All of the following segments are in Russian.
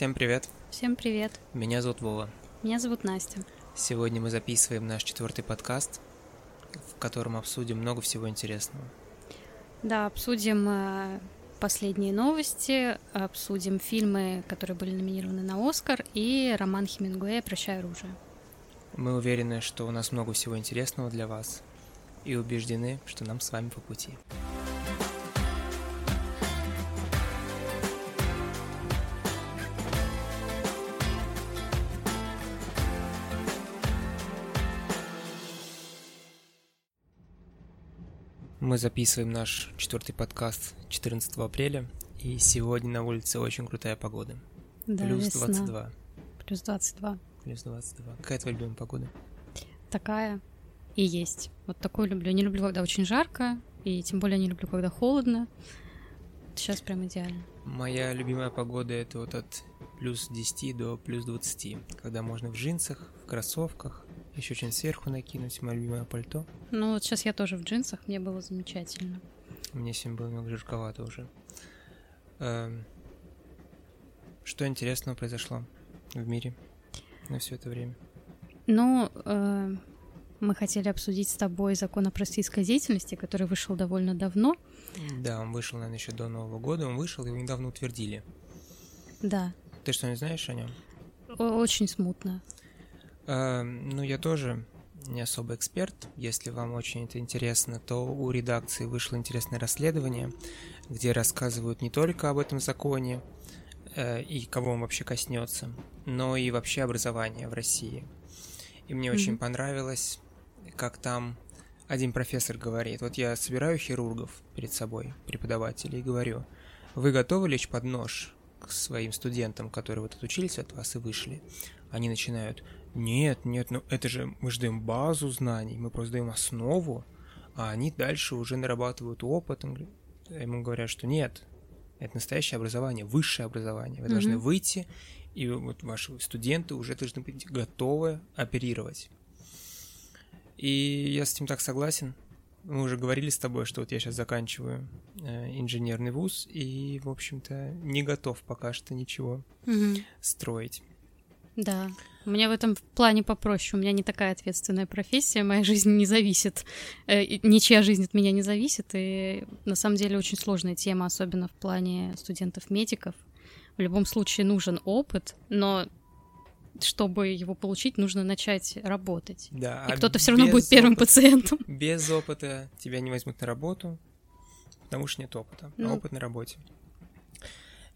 Всем привет. Всем привет. Меня зовут Вова. Меня зовут Настя. Сегодня мы записываем наш четвертый подкаст, в котором обсудим много всего интересного. Да, обсудим э, последние новости, обсудим фильмы, которые были номинированы на Оскар, и роман Хемингуэя «Прощай оружие». Мы уверены, что у нас много всего интересного для вас, и убеждены, что нам с вами по пути. Мы записываем наш четвертый подкаст 14 апреля, и сегодня на улице очень крутая погода. Да, Плюс весна. 22. Плюс 22. Плюс 22. Какая твоя любимая погода? Такая и есть. Вот такую люблю. Не люблю, когда очень жарко, и тем более не люблю, когда холодно. Сейчас прям идеально. Моя любимая погода это вот от плюс 10 до плюс 20, когда можно в джинсах, в кроссовках, еще что-нибудь сверху накинуть, мое любимое пальто. Ну вот сейчас я тоже в джинсах, мне было замечательно. Мне сегодня было немного жарковато уже. Эм, Что интересного произошло в мире на все это время? Ну, э, мы хотели обсудить с тобой закон о просветительской деятельности, который вышел довольно давно. Да, он вышел, наверное, еще до Нового года. Он вышел, его недавно утвердили. Да, Ты что-нибудь знаешь о нем? очень смутно. Эм, Ну, я тоже не особо эксперт. Если вам очень это интересно, то у редакции вышло интересное расследование, где рассказывают не только об этом законе э, и кого он вообще коснется, но и вообще образование в России. И мне очень Мгм. понравилось, как там один профессор говорит, вот я собираю хирургов перед собой, преподавателей, и говорю, вы готовы лечь под нож к своим студентам, которые вот отучились от вас и вышли? Они начинают, нет, нет, ну это же мы ждаем базу знаний, мы просто даем основу, а они дальше уже нарабатывают опыт. Говорит- Ему говорят, что нет, это настоящее образование, высшее образование. Вы должны Мгм. выйти, и вот ваши студенты уже должны быть готовы оперировать. И я с этим так согласен. Мы уже говорили с тобой, что вот я сейчас заканчиваю э, инженерный вуз и, в общем-то, не готов пока что ничего Мгм. строить. Да. Меня в этом плане попроще. У меня не такая ответственная профессия, моя жизнь не зависит, э, ничья жизнь от меня не зависит. И на самом деле очень сложная тема, особенно в плане студентов-медиков. В любом случае нужен опыт, но чтобы его получить, нужно начать работать. Да, И а кто-то все равно будет первым опыта- пациентом. Без опыта тебя не возьмут на работу, потому что нет опыта, а Ну. опыт на работе.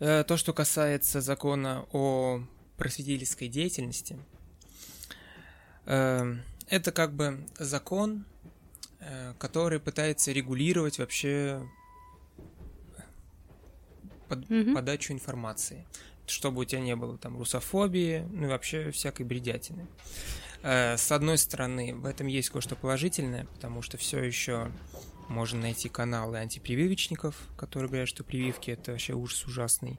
Э, То, что касается закона о просветительской деятельности, э, это как бы закон, э, который пытается регулировать вообще под- Мгм. подачу информации, чтобы у тебя не было там русофобии, ну и вообще всякой бредятины. Э, С одной стороны, в этом есть кое-что положительное, потому что все еще можно найти каналы антипрививочников, которые говорят, что прививки это вообще ужас ужасный.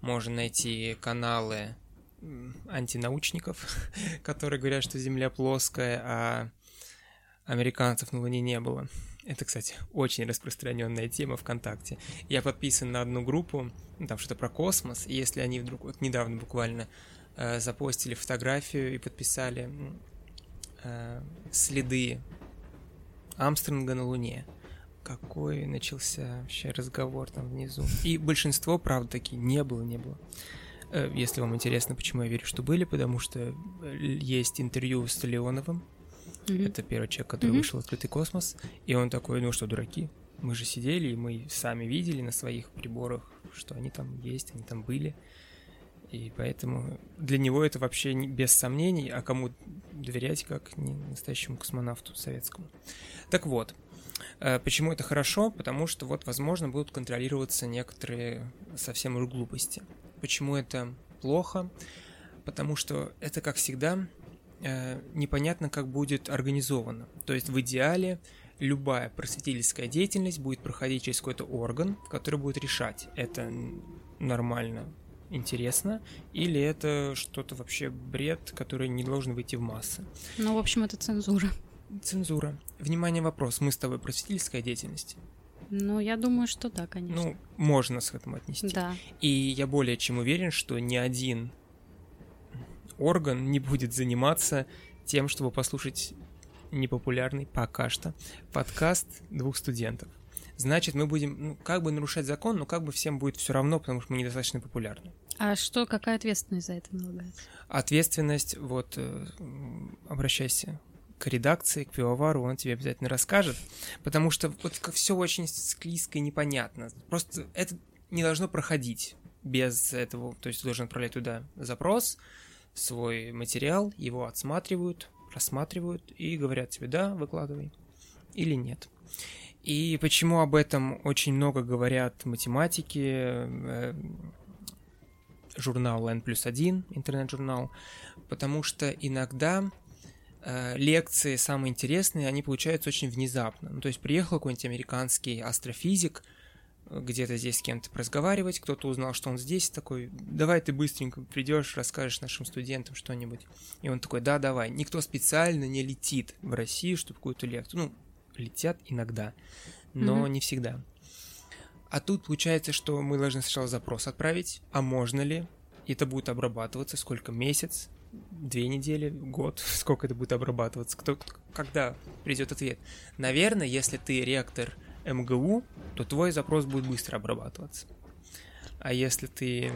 Можно найти каналы антинаучников, которые говорят, что Земля плоская, а американцев на Луне не было. Это, кстати, очень распространенная тема ВКонтакте. Я подписан на одну группу, ну, там что-то про космос, и если они вдруг, вот недавно буквально, э, запостили фотографию и подписали э, следы Амстронга на Луне. Какой начался вообще разговор там внизу. И большинство, правда, таки не было, не было. Э, Если вам интересно, почему я верю, что были, потому что э, есть интервью с Леоновым, Мгм. это первый человек, который Мгм. вышел в открытый космос, и он такой, ну что, дураки? Мы же сидели, и мы сами видели на своих приборах, что они там есть, они там были. И поэтому для него это вообще не- без сомнений, а кому доверять, как не настоящему космонавту советскому. Так вот, э, почему это хорошо? Потому что вот, возможно, будут контролироваться некоторые совсем уж глупости. Почему это плохо? Потому что это, как всегда, э, непонятно, как будет организовано. То есть в идеале любая просветительская деятельность будет проходить через какой-то орган, который будет решать, это нормально, интересно, или это что-то вообще бред, который не должен выйти в массы. Ну, в общем, это цензура. Цензура. Внимание, вопрос. Мы с тобой просветительская деятельность? Ну, я думаю, что да, конечно. Ну, можно с этим отнести. да. И я более чем уверен, что ни один орган не будет заниматься тем, чтобы послушать непопулярный пока что подкаст двух студентов. Значит, мы будем ну, как бы нарушать закон, но как бы всем будет все равно, потому что мы недостаточно популярны. А что, какая ответственность за это налагается? Ответственность, вот, э, обращайся к редакции, к пивовару, он тебе обязательно расскажет, потому что вот все очень склизко и непонятно. Просто это не должно проходить без этого, то есть должен отправлять туда запрос, свой материал, его отсматривают, рассматривают и говорят тебе, да, выкладывай, или нет. И почему об этом очень много говорят математики, э, журнал N плюс 1, интернет-журнал, потому что иногда лекции самые интересные, они получаются очень внезапно. Ну, то есть приехал какой-нибудь американский астрофизик, э, где-то здесь с кем-то разговаривать, кто-то узнал, что он здесь, такой, давай ты быстренько придешь, расскажешь нашим студентам что-нибудь. И он такой, да, давай. Никто специально не летит в Россию, чтобы какую-то лекцию. Ну, летят иногда, но Мгм. не всегда. А тут получается, что мы должны сначала запрос отправить, а можно ли? И это будет обрабатываться сколько? Месяц? Две недели? Год? Сколько это будет обрабатываться? Кто, когда придет ответ? Наверное, если ты ректор МГУ, то твой запрос будет быстро обрабатываться. А если ты...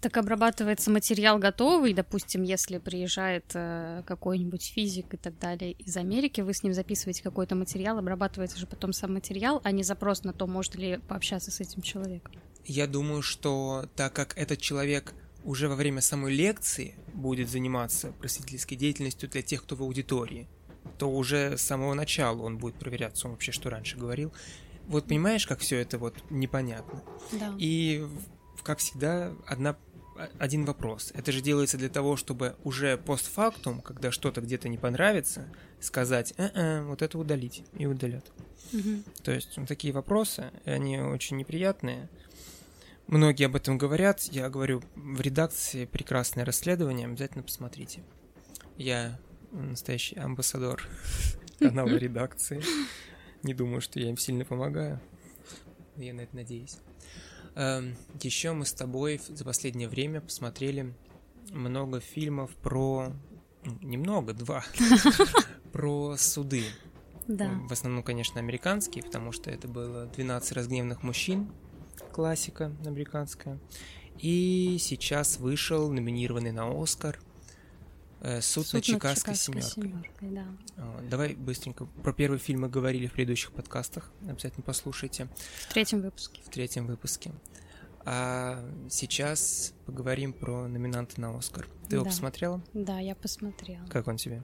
Так обрабатывается материал готовый, допустим, если приезжает э, какой-нибудь физик и так далее из Америки, вы с ним записываете какой-то материал, обрабатывается же потом сам материал, а не запрос на то, можно ли пообщаться с этим человеком. Я думаю, что так как этот человек уже во время самой лекции будет заниматься просветительской деятельностью для тех, кто в аудитории, то уже с самого начала он будет проверяться, он вообще что раньше говорил. Вот понимаешь, как все это вот непонятно. Да. И, как всегда, одна, один вопрос. Это же делается для того, чтобы уже постфактум, когда что-то где-то не понравится, сказать, «Э-э, вот это удалить, и удалят. Мгм. То есть вот такие вопросы, они очень неприятные. Многие об этом говорят. Я говорю, в редакции прекрасное расследование, обязательно посмотрите. Я настоящий амбассадор канала редакции. Не думаю, что я им сильно помогаю. Я на это надеюсь. Еще мы с тобой за последнее время посмотрели много фильмов про... ну, Немного, два. Про суды. Да. В основном, конечно, американские, потому что это было 12 разгневанных мужчин, классика американская. И сейчас вышел номинированный на Оскар э, Суд, Суд над Чикагской Чикагской семеркой. семеркой, да. А, Давай быстренько. Про первый фильм мы говорили в предыдущих подкастах. Обязательно послушайте В третьем выпуске. в третьем выпуске. А сейчас поговорим про номинанта на Оскар. Ты его Да. посмотрела? Да, я посмотрела. Как он тебе?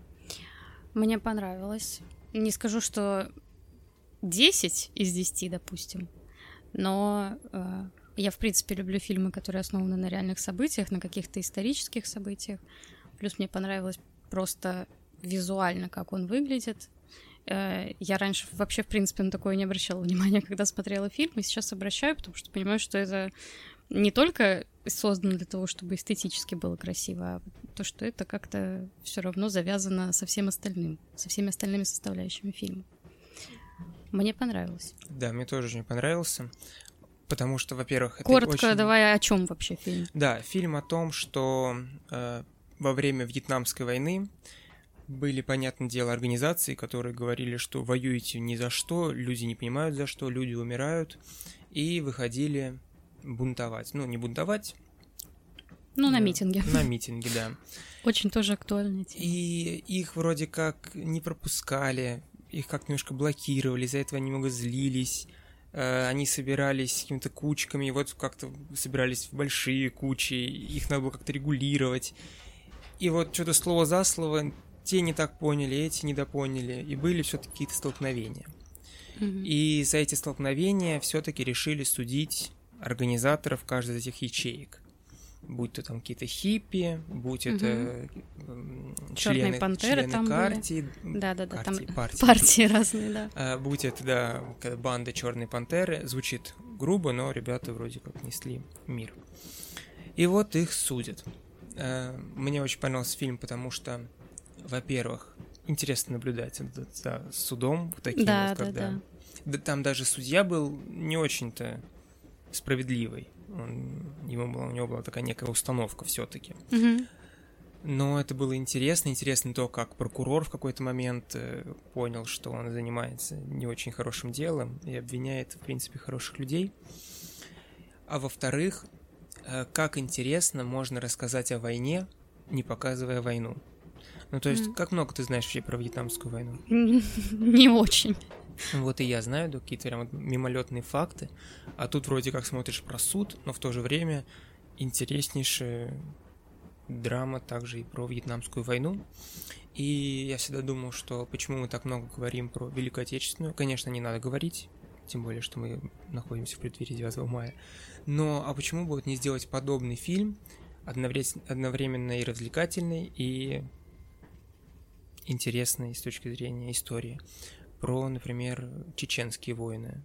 Мне понравилось. Не скажу, что 10 из 10, допустим, но э, я, в принципе, люблю фильмы, которые основаны на реальных событиях, на каких-то исторических событиях. Плюс мне понравилось просто визуально, как он выглядит. Э, я раньше вообще, в принципе, на такое не обращала внимания, когда смотрела фильм, и сейчас обращаю, потому что понимаю, что это не только создано для того, чтобы эстетически было красиво, а то, что это как-то все равно завязано со всем остальным, со всеми остальными составляющими фильма. Мне понравилось. Да, мне тоже очень понравился. Потому что, во-первых, это Коротко, очень- давай о чем вообще фильм? Да, фильм о том, что э, во время Вьетнамской войны были, понятное дело, организации, которые говорили, что воюете ни за что, люди не понимают за что, люди умирают, и выходили бунтовать. Ну, не бунтовать. Ну, на митинге. На митинге, да. Очень тоже актуальная тема. И их вроде как не пропускали, их как немножко блокировали, из-за этого они немного злились. Э, Они собирались какими-то кучками, и вот как-то собирались в большие кучи, их надо было как-то регулировать. И вот что-то слово за слово, те не так поняли, эти недопоняли, и были все-таки какие-то столкновения. И за эти столкновения все-таки решили судить организаторов каждой из этих ячеек. Будь то там какие-то хиппи, будь это м, Чёрные члены, пантеры члены там были. партии, Да-да-да, там партии, партии. разные, да. А, будь это, да, банда Черной Пантеры, звучит грубо, но ребята вроде как несли мир. И вот их судят. А, Мне очень понравился фильм, потому что, во-первых, интересно наблюдать за- судом, вот таким Да, вот, да, когда да. да, там даже судья был не очень-то справедливый. Он, ему была, у него была такая некая установка все-таки. Мгм. Но это было интересно. Интересно то, как прокурор в какой-то момент э, понял, что он занимается не очень хорошим делом и обвиняет, в принципе, хороших людей. А во-вторых, э, как интересно можно рассказать о войне, не показывая войну. Ну, то есть, Мгм. как много ты знаешь вообще про Вьетнамскую войну? Не очень. Вот и я знаю, да, какие-то прям вот мимолетные факты. А тут вроде как смотришь про суд, но в то же время интереснейшая драма также и про Вьетнамскую войну. И я всегда думал, что почему мы так много говорим про Великую Отечественную. Конечно, не надо говорить, тем более, что мы находимся в преддверии 9 мая. Но а почему бы вот не сделать подобный фильм, одновре- одновременно и развлекательный, и интересный с точки зрения истории? Про, например, чеченские войны,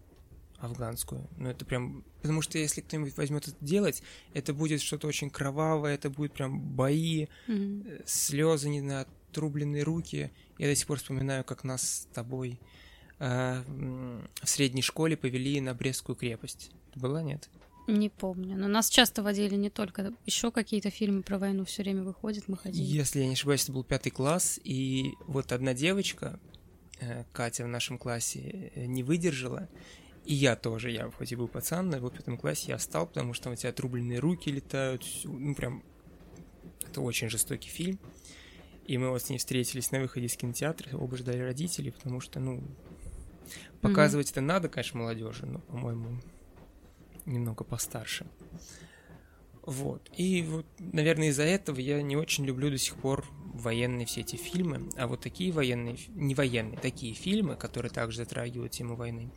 афганскую. Ну, это прям... Потому что если кто-нибудь возьмет это делать, это будет что-то очень кровавое, это будет прям бои, Мгм. слезы, не знаю, отрубленные руки. Я до сих пор вспоминаю, как нас с тобой э, в средней школе повели на Брестскую крепость. Ты была, нет? Не помню. Но нас часто водили не только. Еще какие-то фильмы про войну все время выходят, мы ходили. Если я не ошибаюсь, это был пятый класс, и вот одна девочка, Катя в нашем классе, э, не выдержала, и я тоже, я хоть и был пацан, но в пятом классе я встал, потому что у тебя отрубленные руки летают, ну прям, это очень жестокий фильм. И мы вот с ней встретились на выходе из кинотеатра, оба ждали родителей, потому что, ну, показывать это надо, конечно, молодежи, но, по-моему, немного постарше. Вот. И вот, наверное, из-за этого я не очень люблю до сих пор военные все эти фильмы. А вот такие военные, не военные, такие фильмы, которые также затрагивают тему войны,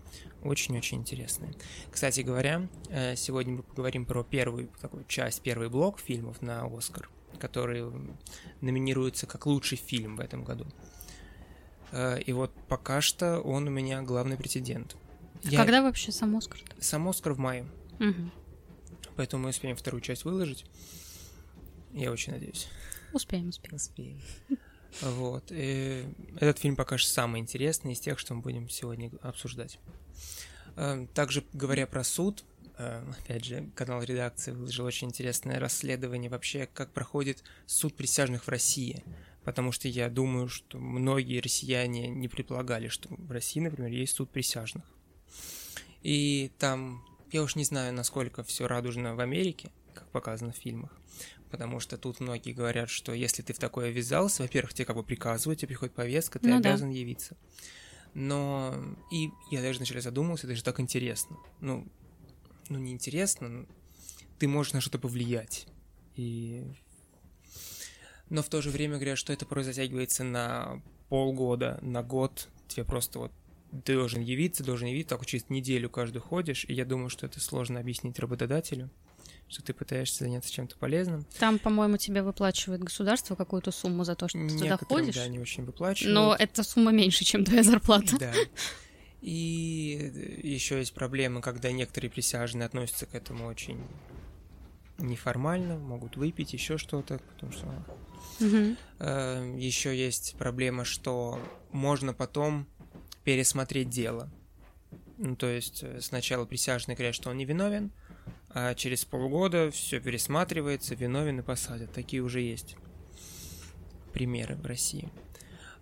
очень-очень интересные. Кстати говоря, э, сегодня мы поговорим про первую такую часть, первый блок фильмов на Оскар, который м, номинируется как лучший фильм в этом году. Э, И вот пока что он у меня главный претендент. Я- Когда вообще сам Оскар? Сам Оскар в мае. Мгм. Поэтому мы успеем вторую часть выложить. Я очень надеюсь. Успеем, успеем. Успеем. Вот. И этот фильм пока что самый интересный из тех, что мы будем сегодня обсуждать. Э, Также, говоря про суд, э, опять же, канал редакции выложил очень интересное расследование вообще, как проходит суд присяжных в России. Потому что я думаю, что многие россияне не предполагали, что в России, например, есть суд присяжных. И там, я уж не знаю, насколько все радужно в Америке, как показано в фильмах. Потому что тут многие говорят, что если ты в такое ввязался, во-первых, тебе как бы приказывают, тебе приходит повестка, ты Ну да. обязан явиться. Но и я даже вначале задумался, это же так интересно. Ну, ну не интересно, но ты можешь на что-то повлиять. И... Но в то же время говорят, что это порой затягивается на полгода, на год. Тебе просто вот ты должен явиться, должен явиться, так через неделю каждую ходишь, и я думаю, что это сложно объяснить работодателю, что ты пытаешься заняться чем-то полезным. Там, по-моему, тебе выплачивает государство какую-то сумму за то, что ты туда ходишь. да, не очень выплачивают. Но эта сумма меньше, чем твоя зарплата. Да. И еще есть проблема, когда некоторые присяжные относятся к этому очень неформально, могут выпить еще что-то, потому что Мгм. еще есть проблема, что можно потом пересмотреть дело. Ну, то есть э, сначала присяжные говорят, что он не виновен, а через полгода все пересматривается, виновен и посадят. Такие уже есть примеры в России.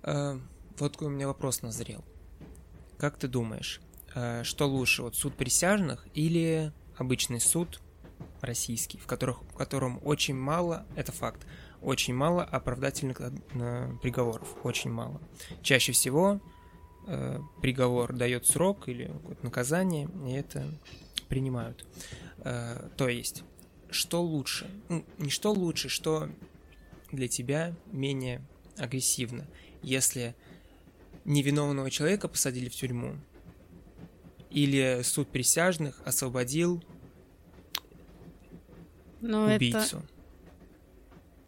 Э, Вот такой у меня вопрос назрел. Как ты думаешь, э, что лучше, вот суд присяжных или обычный суд российский, в, которых, в котором очень мало, это факт, очень мало оправдательных э, приговоров, очень мало. Чаще всего э, приговор дает срок или наказание, и это принимают. Э, то есть, что лучше? Ну, не что лучше, что для тебя менее агрессивно, если невиновного человека посадили в тюрьму, или суд присяжных освободил Но это, убийцу.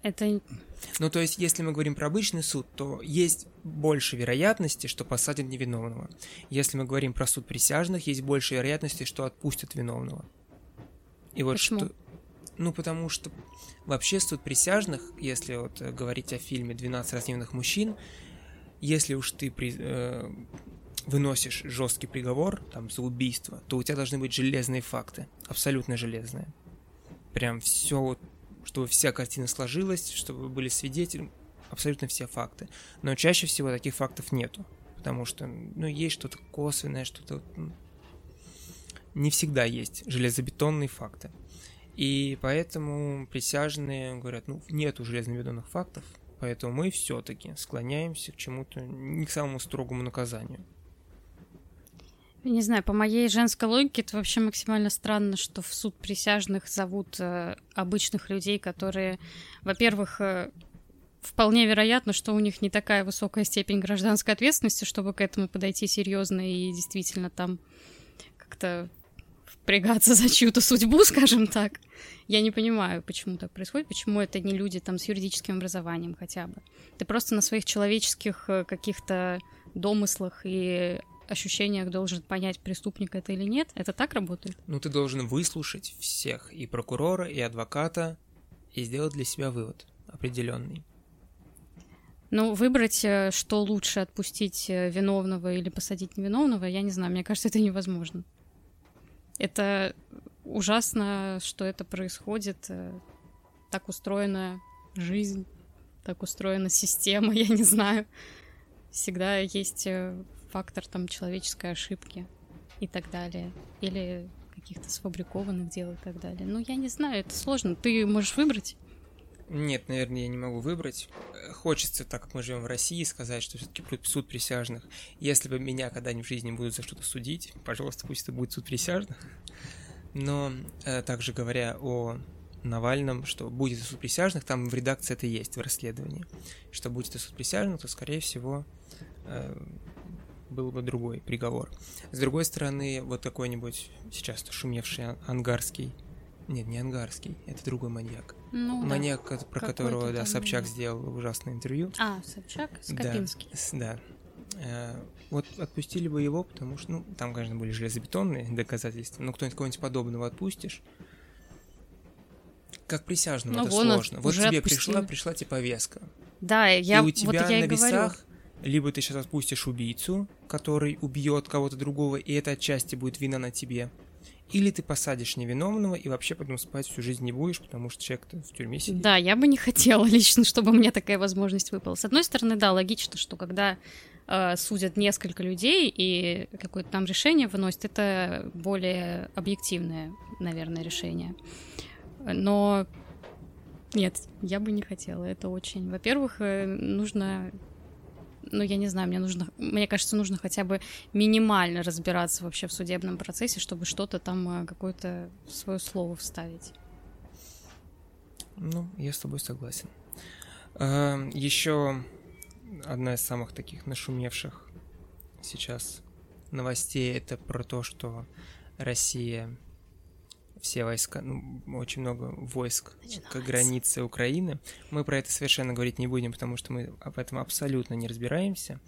это Ну, то есть, если мы говорим про обычный суд, то есть больше вероятности, что посадят невиновного. Если мы говорим про суд присяжных, есть больше вероятности, что отпустят виновного. И вот Почему? что... Ну, потому что вообще суд присяжных, если вот э, говорить о фильме «12 разгневанных мужчин», если уж ты при- э, выносишь жесткий приговор там за убийство, то у тебя должны быть железные факты, абсолютно железные. Прям все вот, чтобы вся картина сложилась, чтобы были свидетелем, абсолютно все факты. Но чаще всего таких фактов нету, потому что, ну, есть что-то косвенное, что-то... Ну, не всегда есть железобетонные факты. И поэтому присяжные говорят, ну, нету железнобетонных фактов, поэтому мы все-таки склоняемся к чему-то, не к самому строгому наказанию. Не знаю, по моей женской логике это вообще максимально странно, что в суд присяжных зовут э, обычных людей, которые, во-первых, э, вполне вероятно, что у них не такая высокая степень гражданской ответственности, чтобы к этому подойти серьезно и действительно там как-то впрягаться за чью-то судьбу, скажем так. Я не понимаю, почему так происходит, почему это не люди там с юридическим образованием хотя бы. Ты просто на своих человеческих э, каких-то домыслах и ощущениях должен понять, преступник это или нет. Это так работает? Ну, ты должен выслушать всех, и прокурора, и адвоката, и сделать для себя вывод определенный. Ну, выбрать, э, что лучше, отпустить э, виновного или посадить невиновного, я не знаю, мне кажется, это невозможно. Это ужасно, что это происходит. Э, так устроена жизнь, так устроена система, я не знаю. Всегда есть фактор там человеческой ошибки и так далее. Или каких-то сфабрикованных дел и так далее. Ну, я не знаю, это сложно. Ты можешь выбрать? Нет, наверное, я не могу выбрать. Хочется, так как мы живем в России, сказать, что все-таки суд присяжных. Если бы меня когда-нибудь в жизни будут за что-то судить, пожалуйста, пусть это будет суд присяжных. Но э, также говоря о Навальном, что будет суд присяжных, там в редакции это есть в расследовании. Что будет суд присяжных, то, скорее всего, э, был бы другой приговор. С другой стороны, вот какой-нибудь сейчас шумевший ангарский нет, не Ангарский, это другой маньяк. Ну, маньяк, да. про Какой которого, да, Собчак маньяк. сделал ужасное интервью. А, Собчак, Скопинский. Да, да. Э, вот отпустили бы его, потому что, ну, там, конечно, были железобетонные доказательства, но кто-нибудь кого-нибудь подобного отпустишь, как присяжному, ну, это сложно. Вот тебе отпустили. пришла, пришла тебе повестка. Да, я, и у тебя вот я на весах либо ты сейчас отпустишь убийцу, который убьет кого-то другого, и это отчасти будет вина на тебе, или ты посадишь невиновного и вообще потом спать всю жизнь не будешь, потому что человек в тюрьме сидит. Да, я бы не хотела лично, чтобы мне такая возможность выпала. С одной стороны, да, логично, что когда э, судят несколько людей и какое-то там решение выносят, это более объективное, наверное, решение. Но нет, я бы не хотела. Это очень... Во-первых, э, нужно ну, я не знаю, мне нужно, мне кажется, нужно хотя бы минимально разбираться вообще в судебном процессе, чтобы что-то там, э, какое-то свое слово вставить. Ну, я с тобой согласен. А, Еще одна из самых таких нашумевших сейчас новостей это про то, что Россия все войска, ну, очень много войск Начинается. к границе Украины. Мы про это совершенно говорить не будем, потому что мы об этом абсолютно не разбираемся.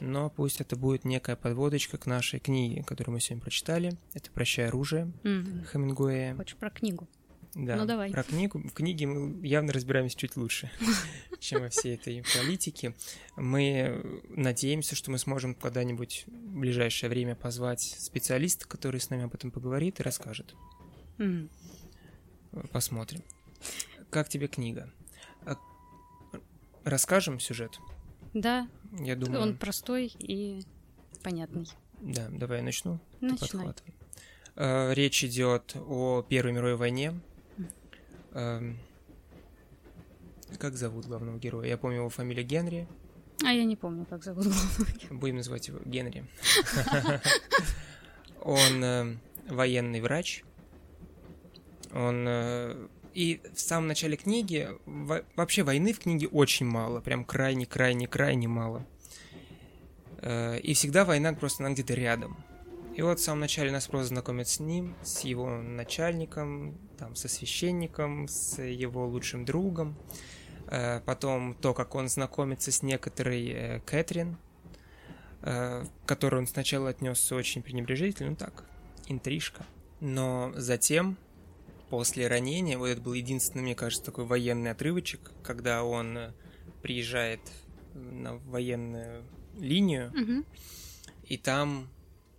Но пусть это будет некая подводочка к нашей книге, которую мы сегодня прочитали. Это «Прощай оружие» mm-hmm. Хемингуэя. Хочешь про книгу? Да, ну, давай. про книгу. В книге мы явно разбираемся чуть лучше, чем во всей этой политике. Мы надеемся, что мы сможем когда-нибудь в ближайшее время позвать специалиста, который с нами об этом поговорит и расскажет. Mm. Посмотрим. Как тебе книга? А, расскажем сюжет? Да. Я думаю. Он простой и понятный. Да, давай я начну. Начинай. А, речь идет о Первой мировой войне. Mm. Как зовут главного героя? Я помню его фамилия Генри. А я не помню, как зовут главного героя. Будем называть его Генри. Он э, военный врач, он э, и в самом начале книги вообще войны в книге очень мало, прям крайне, крайне, крайне мало. Э, и всегда война просто она где-то рядом. И вот в самом начале нас просто знакомят с ним, с его начальником, там, со священником, с его лучшим другом. Э, потом то, как он знакомится с некоторой Кэтрин, к которой он сначала отнесся очень пренебрежительно, ну так, интрижка. Но затем после ранения, вот это был единственный, мне кажется, такой военный отрывочек, когда он э, приезжает на военную линию, угу. И там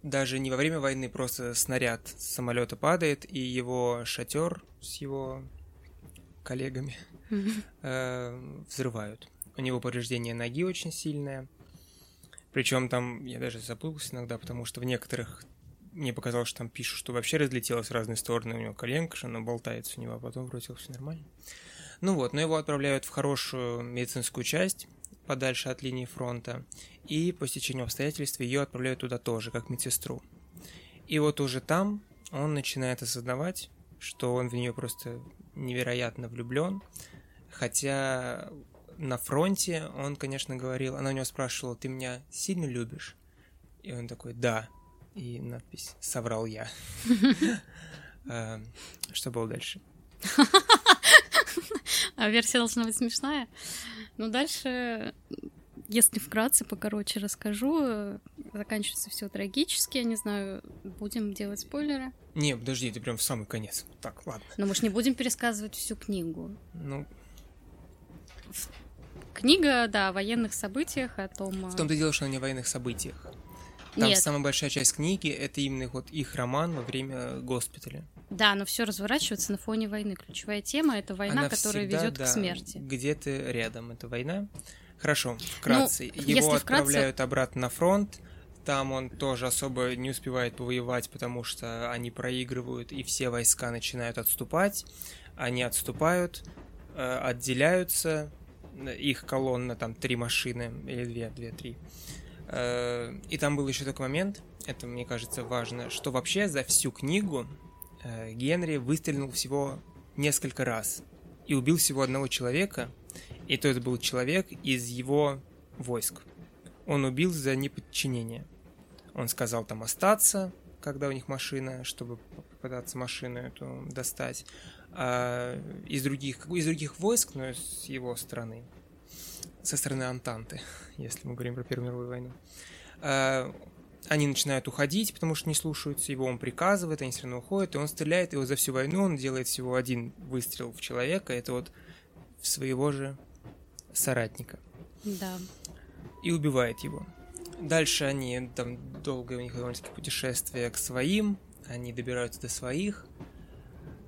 даже не во время войны просто снаряд с самолета падает, и его шатер с его коллегами э, взрывают. У него повреждение ноги очень сильное. Причем там я даже запутался иногда, потому что в некоторых мне показалось, что там пишут, что вообще разлетелось в разные стороны у него коленка, что она болтается у него, а потом вроде все нормально. Ну вот, но его отправляют в хорошую медицинскую часть, подальше от линии фронта, и по стечению обстоятельств ее отправляют туда тоже, как медсестру. И вот уже там он начинает осознавать, что он в нее просто невероятно влюблен, хотя на фронте он, конечно, говорил, она у него спрашивала, ты меня сильно любишь? И он такой, да. И надпись «Соврал я». Эм, что было дальше? А версия должна быть смешная. Ну, дальше, если вкратце, покороче расскажу, заканчивается все трагически, я не знаю, будем делать спойлеры? Не, подожди, ты прям в самый конец. Так, ладно. Но мы же не будем пересказывать всю книгу. Ну... Книга, да, о военных событиях, о том... В том-то дело, что она не о военных событиях. Там Нет. самая большая часть книги это именно вот их роман во время госпиталя. Да, но все разворачивается на фоне войны. Ключевая тема это война, Она которая всегда, ведет да, к смерти. Где-то рядом эта война. Хорошо, вкратце. Его Ну, отправляют вкратце- обратно на фронт. Там он тоже особо не успевает повоевать, потому что они проигрывают, и все войска начинают отступать. Они отступают, э, отделяются. Их колонна, там три машины, или две, две, три. Э, И там был еще такой момент, это мне кажется важно, что вообще за всю книгу э, Генри выстрелил всего несколько раз и убил всего одного человека, и то это был человек из его войск. Он убил за неподчинение. Он сказал там остаться, когда у них машина, чтобы попытаться машину эту достать. А из других, из других войск, но с его стороны, со стороны Антанты, если мы говорим про Первую мировую войну, а, они начинают уходить, потому что не слушаются его, он приказывает, они все равно уходят, и он стреляет, и вот за всю войну он делает всего один выстрел в человека, это вот в своего же соратника, Да. и убивает его. Дальше они, там, долгое у них довольно-таки путешествие к своим, они добираются до своих,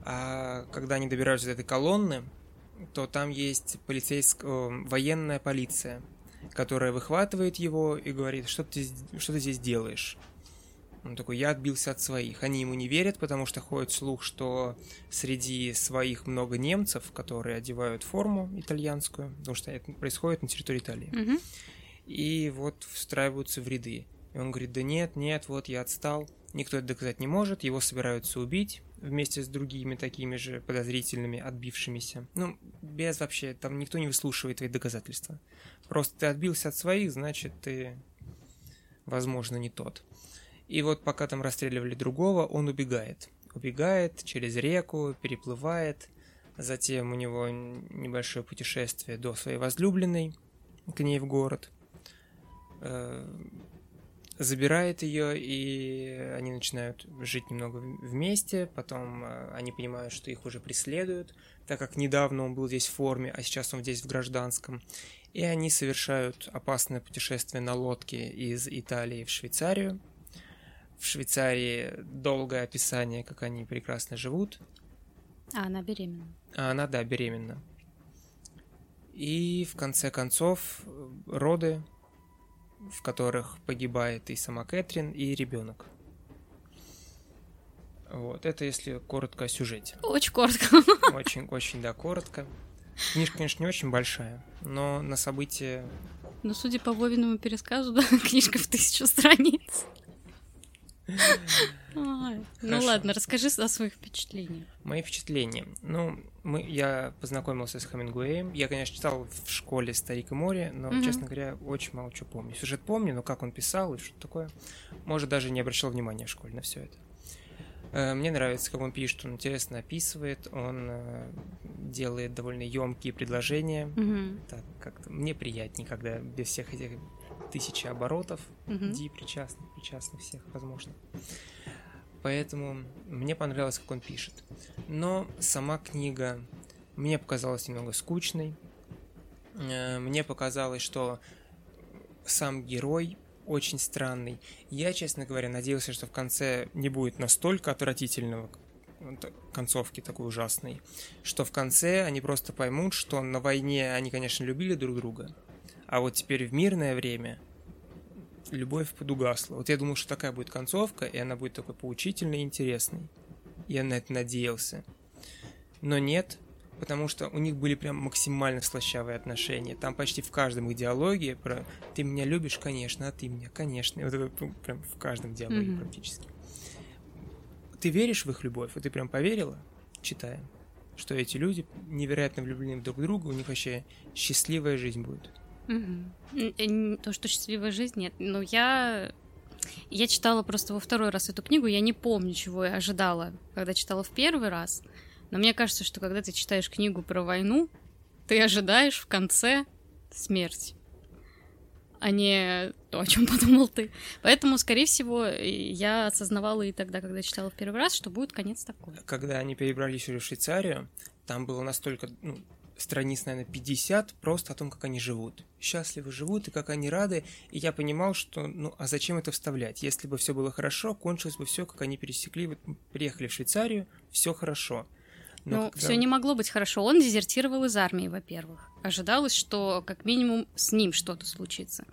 а когда они добираются до этой колонны, то там есть полицейская, военная полиция, которая выхватывает его и говорит, что ты, что ты здесь делаешь? Он такой, я отбился от своих. Они ему не верят, потому что ходит слух, что среди своих много немцев, которые одевают форму итальянскую, потому что это происходит на территории Италии. Мгм. И вот встраиваются в ряды. И он говорит, да нет, нет, вот я отстал. Никто это доказать не может, его собираются убить вместе с другими такими же подозрительными, отбившимися. Ну, без вообще, там никто не выслушивает твои доказательства. Просто ты отбился от своих, значит, ты, возможно, не тот. И вот пока там расстреливали другого, он убегает. Убегает через реку, переплывает. Затем у него небольшое путешествие до своей возлюбленной, к ней в город. Забирает ее, и они начинают жить немного вместе. Потом э, они понимают, что их уже преследуют, так как недавно он был здесь в форме, а сейчас он здесь в гражданском. И они совершают опасное путешествие на лодке из Италии в Швейцарию. В Швейцарии долгое описание, как они прекрасно живут. А, она беременна. А она, да, беременна. И в конце концов э, роды, в которых погибает и сама Кэтрин, и ребенок. Вот, это если коротко о сюжете. Очень коротко. Очень, очень, да, коротко. Книжка, конечно, не очень большая, но на события... Но судя по Вовиному пересказу, да, книжка в тысячу страниц. Ну ладно, расскажи о своих впечатлениях. Мои впечатления. Ну, мы, я познакомился с Хемингуэем. Я, конечно, читал в школе «Старик и море», но, Мгм. честно говоря, очень мало чего помню. Сюжет помню, но как он писал и что такое, может, даже не обращал внимания в школе на все это. Э, Мне нравится, как он пишет, он интересно описывает, он э, делает довольно емкие предложения. Мгм, Так, как-то мне приятнее, когда без всех этих тысячи оборотов, мгм. Ди причастных, причастных всех, возможно. Поэтому мне понравилось, как он пишет. Но сама книга мне показалась немного скучной. Э, Мне показалось, что сам герой очень странный. Я, честно говоря, надеялся, что в конце не будет настолько отвратительного концовки такой ужасной, что в конце они просто поймут, что на войне они, конечно, любили друг друга, а вот теперь в мирное время любовь подугасла. Вот я думал, что такая будет концовка, и она будет такой поучительной и интересной. Я на это надеялся. Но нет, потому что у них были прям максимально слащавые отношения. Там почти в каждом их диалоге про «ты меня любишь, конечно, а ты меня, конечно». И вот это прям в каждом диалоге mm-hmm. практически. Ты веришь в их любовь? Вот ты прям поверила, читая, что эти люди невероятно влюблены друг в друга, у них вообще счастливая жизнь будет. Угу. То, что счастливая жизнь, нет. Но я я читала просто во второй раз эту книгу, я не помню, чего я ожидала, когда читала в первый раз. Но мне кажется, что когда ты читаешь книгу про войну, ты ожидаешь в конце смерть, а не то, о чем подумал ты. Поэтому, скорее всего, я осознавала и тогда, когда читала в первый раз, что будет конец такой. Когда они перебрались в Швейцарию, там было настолько ну, страниц, наверное, 50 просто о том, как они живут. Счастливы живут и как они рады. И я понимал, что, ну, а зачем это вставлять? Если бы все было хорошо, кончилось бы все, как они пересекли, вот, приехали в Швейцарию, все хорошо. Но ну, когда... все не могло быть хорошо. Он дезертировал из армии, во-первых. Ожидалось, что как минимум с ним что-то случится.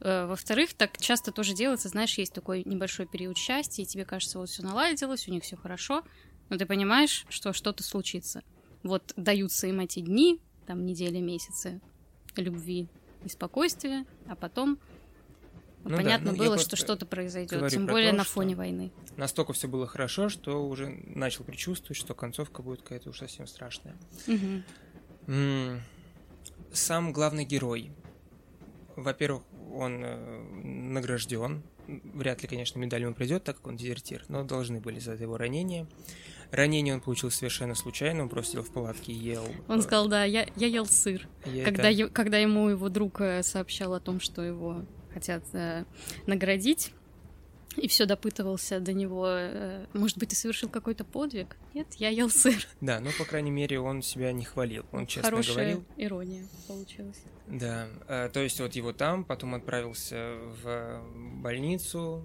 Э, во-вторых, так часто тоже делается, знаешь, есть такой небольшой период счастья, и тебе кажется, вот все наладилось, у них все хорошо, но ты понимаешь, что что-то случится. Вот даются им эти дни, там недели, месяцы любви и спокойствия, а потом ну, понятно да, ну, было, что что-то произойдет, тем более то, на фоне войны. Настолько все было хорошо, что уже начал предчувствовать, что концовка будет какая-то уж совсем страшная. Угу. Сам главный герой. Во-первых, он э, награжден. Вряд ли, конечно, медаль ему придет, так как он дезертир, но должны были за его ранение. Ранение он получил совершенно случайно, он просто сидел в палатке и ел. Он э, сказал, да, я, я ел сыр. Я когда, это... когда ему его друг э, сообщал о том, что его хотят э, наградить, и все допытывался до него, э, может быть, ты совершил какой-то подвиг? Нет, я ел сыр. Да, ну, по крайней мере, он себя не хвалил, он честно Хорошая говорил. ирония получилась. Да, э, то есть вот его там, потом отправился в больницу,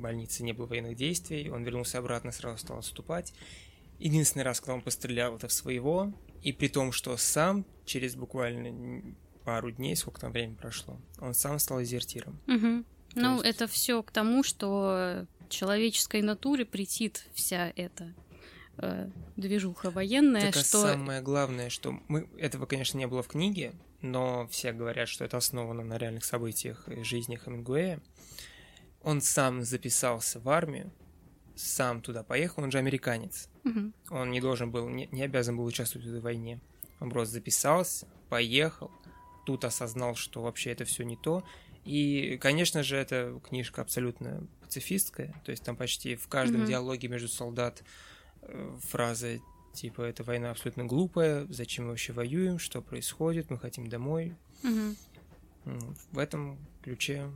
больнице не было военных действий, он вернулся обратно, сразу стал отступать. Единственный раз, когда он пострелял, это в своего, и при том, что сам через буквально пару дней, сколько там времени прошло, он сам стал дезертиром. Угу. Ну, есть... это все к тому, что человеческой натуре претит вся эта э, движуха военная, так, что... самое главное, что мы... Этого, конечно, не было в книге, но все говорят, что это основано на реальных событиях и жизни Хемингуэя. Он сам записался в армию, сам туда поехал, он же американец. Угу. Он не должен был, не, не обязан был участвовать в этой войне. Он просто записался, поехал, тут осознал, что вообще это все не то. И, конечно же, эта книжка абсолютно пацифистская, то есть там почти в каждом mm-hmm. диалоге между солдат э, фраза типа «эта война абсолютно глупая, зачем мы вообще воюем, что происходит, мы хотим домой». Mm-hmm. В этом ключе...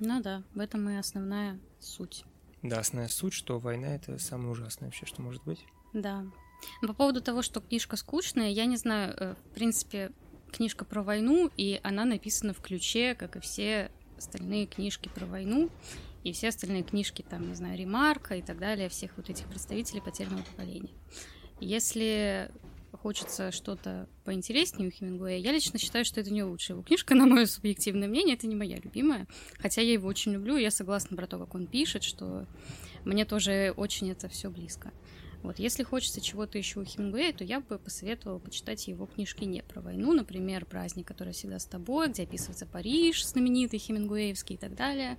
Ну да, в этом и основная суть. Да, основная суть, что война — это самое ужасное вообще, что может быть. Да. По поводу того, что книжка скучная, я не знаю, э, в принципе, книжка про войну, и она написана в ключе, как и все остальные книжки про войну, и все остальные книжки, там, не знаю, Ремарка и так далее, всех вот этих представителей потерянного поколения. Если хочется что-то поинтереснее у Хемингуэя, я лично считаю, что это не лучшая его книжка, на мое субъективное мнение, это не моя любимая, хотя я его очень люблю, и я согласна про то, как он пишет, что мне тоже очень это все близко. Вот, если хочется чего-то еще у Хемингуэя, то я бы посоветовала почитать его книжки не про войну, например, «Праздник, который всегда с тобой», где описывается Париж, знаменитый Хемингуэевский и так далее,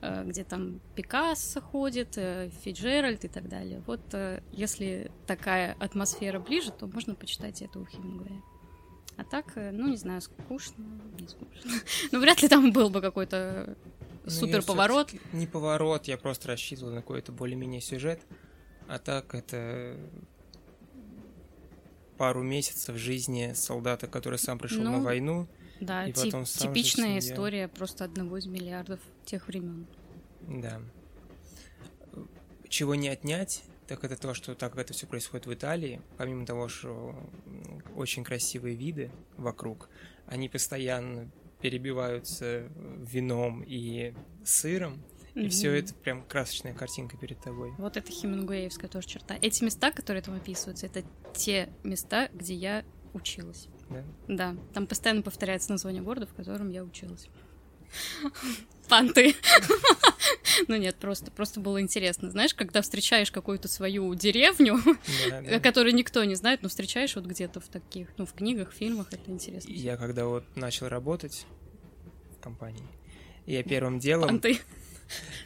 где там Пикассо ходит, э, Фиджеральд и так далее. Вот э, если такая атмосфера ближе, то можно почитать это у Хемингуэя. А так, ну, не знаю, скучно, не скучно. Ну, вряд ли там был бы какой-то ну, супер поворот. Не поворот, я просто рассчитывал на какой-то более-менее сюжет. А так это пару месяцев жизни солдата, который сам пришел ну, на войну. Да, и тип, потом сам типичная история просто одного из миллиардов тех времен. Да. Чего не отнять, так это то, что так как это все происходит в Италии, помимо того, что очень красивые виды вокруг, они постоянно перебиваются вином и сыром, и все это прям красочная картинка перед тобой. Вот это хемингуэевская тоже черта. Эти места, которые там описываются, это те места, где я училась. Да? Да, там постоянно повторяется название города, в котором я училась. Панты. Ну нет, просто, просто было интересно. Знаешь, когда встречаешь какую-то свою деревню, Да, да. которую никто не знает, но встречаешь вот где-то в таких, ну, в книгах, фильмах, это интересно. Я когда вот начал работать в компании, я первым делом, Панты.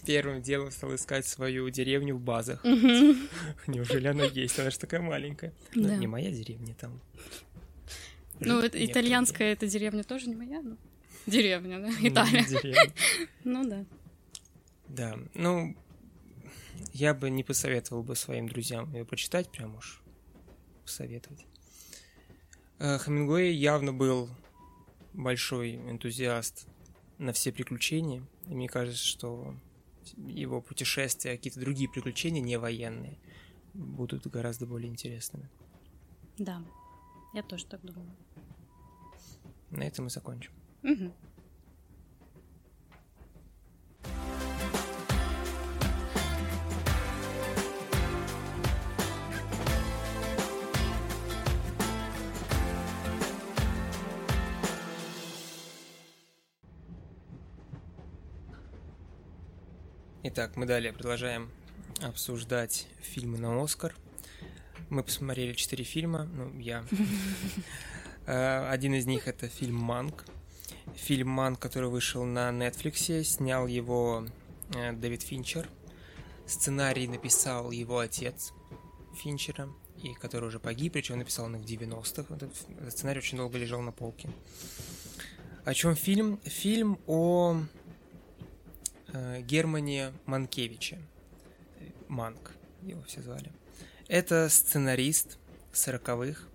первым делом стал искать свою деревню в базах. Неужели она есть? Она же такая маленькая. Ну, Да. не моя деревня там. Ну, это итальянская эта деревня тоже не моя, ну. Деревня, да? Ну, Италия. деревня. Ну да. Да, ну, я бы не посоветовал бы своим друзьям ее почитать, прям уж посоветовать. Э, Хемингуэй явно был большой энтузиаст на все приключения, и мне кажется, что его путешествия, какие-то другие приключения, не военные, будут гораздо более интересными. Да. Я тоже так думаю. На этом мы закончим. Мгм. Итак, мы далее продолжаем обсуждать фильмы на Оскар. Мы посмотрели четыре фильма, ну, я. Э, Один из них это фильм «Манк». Фильм «Манк», который вышел на Netflix, снял его э, Дэвид Финчер. Сценарий написал его отец Финчера, и который уже погиб, причем написал он их в 90-х. Этот сценарий очень долго лежал на полке. О чем фильм? Фильм о э, Германе Манкевиче. Манк его все звали. Это сценарист сороковых,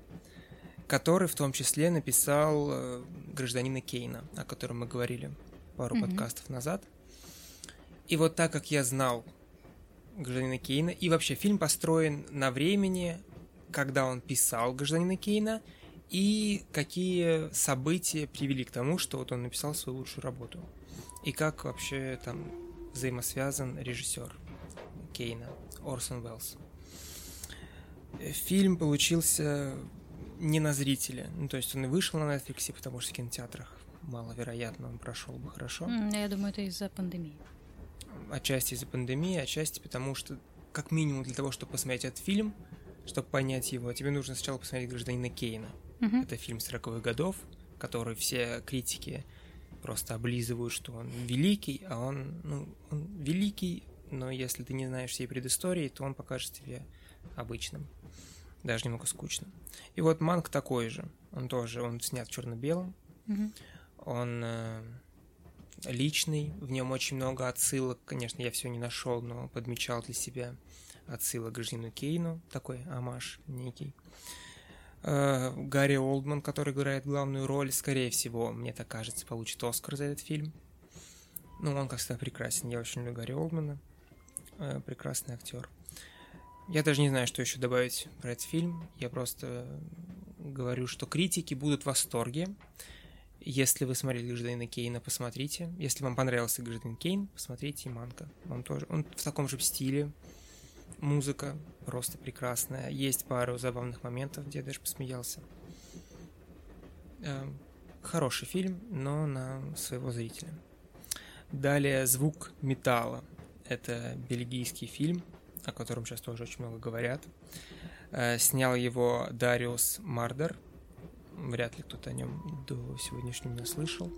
который в том числе написал э, «Гражданина Кейна», о котором мы говорили пару Мгм. подкастов назад. И вот так как я знал «Гражданина Кейна», и вообще фильм построен на времени, когда он писал «Гражданина Кейна», и какие события привели к тому, что вот он написал свою лучшую работу. И как вообще там взаимосвязан режиссер Кейна, Орсон Уэллс. Фильм получился не на зрителя. Ну, то есть он и вышел на Netflix, потому что в кинотеатрах маловероятно он прошел бы хорошо. Я думаю, это из-за пандемии. Отчасти из-за пандемии, отчасти потому что, как минимум, для того, чтобы посмотреть этот фильм, чтобы понять его, тебе нужно сначала посмотреть «Гражданина Кейна». Мгм. Это фильм 40-х годов, который все критики просто облизывают, что он великий, а он, ну, он великий, но если ты не знаешь всей предыстории, то он покажет тебе обычным, даже немного скучным. И вот Манк такой же. Он тоже, он снят в черно-белом, Мгм. он э, личный, в нем очень много отсылок. Конечно, я все не нашел, но подмечал для себя отсылок к гражданину Кейну, такой амаш некий. Э, Гарри Олдман, который играет главную роль, скорее всего, мне так кажется, получит Оскар за этот фильм. Ну, он, как всегда, прекрасен. Я очень люблю Гарри Олдмана. Э, Прекрасный актер. Я даже не знаю, что еще добавить про этот фильм. Я просто говорю, что критики будут в восторге. Если вы смотрели «Гражданина Кейна», посмотрите. Если вам понравился «Гражданин Кейн», посмотрите «Манка». Он тоже, он в таком же стиле. Музыка просто прекрасная. Есть пару забавных моментов, где я даже посмеялся. Э, Хороший фильм, но на своего зрителя. Далее «Звук металла». Это бельгийский фильм, о котором сейчас тоже очень много говорят. Э, Снял его Дариус Мардер. Вряд ли кто-то о нем до сегодняшнего не слышал.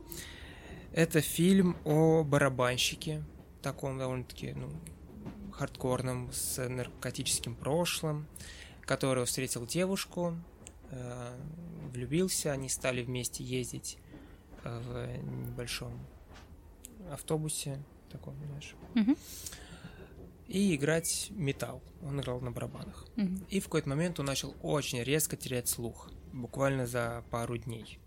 Это фильм о барабанщике, таком довольно-таки ну, хардкорном, с наркотическим прошлым, который встретил девушку, э, влюбился, они стали вместе ездить э, в небольшом автобусе, таком, знаешь, Мгм. И играть металл. Он играл на барабанах. Мгм. И в какой-то момент он начал очень резко терять слух. Буквально за пару дней.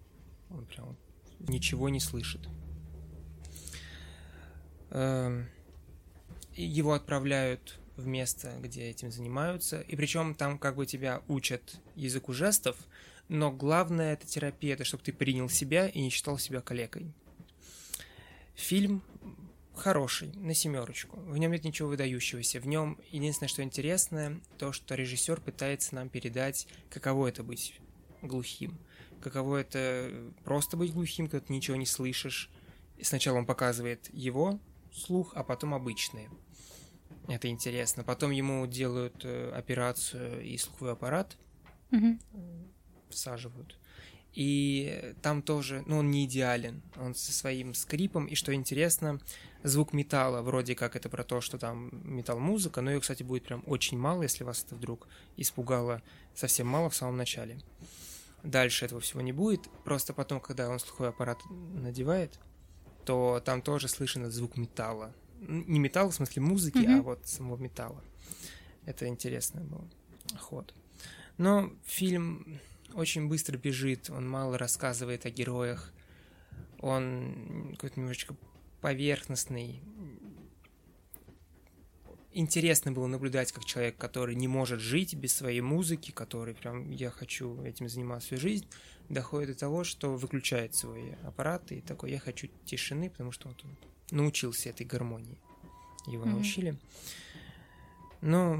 Он прям ничего не слышит. Эм, Его отправляют в место, где этим занимаются. И причем там как бы тебя учат языку жестов, но главное это терапия, это чтобы ты принял себя и не считал себя калекой. Фильм хороший, на семерочку. В нем нет ничего выдающегося. В нем единственное, что интересное, то, что режиссер пытается нам передать, каково это быть глухим. Каково это просто быть глухим, когда ты ничего не слышишь. И сначала он показывает его слух, а потом обычные. Это интересно. Потом ему делают э, операцию и слуховой аппарат Мгм. всаживают. И там тоже, ну, он не идеален. Он со своим скрипом. И что интересно, звук металла, вроде как это про то, что там металл-музыка, но ее, кстати, будет прям очень мало, если вас это вдруг испугало совсем мало в самом начале. Дальше этого всего не будет. Просто потом, когда он слуховой аппарат надевает, то там тоже слышен этот звук металла. Не металл в смысле музыки, Мгм. а вот самого металла. Это интересный был ход. Но фильм очень быстро бежит, он мало рассказывает о героях, он какой-то немножечко поверхностный. Интересно было наблюдать, как человек, который не может жить без своей музыки, который прям я хочу этим заниматься всю жизнь, доходит до того, что выключает свой аппарат и такой я хочу тишины, потому что вот он научился этой гармонии. Его Мгм. научили. Но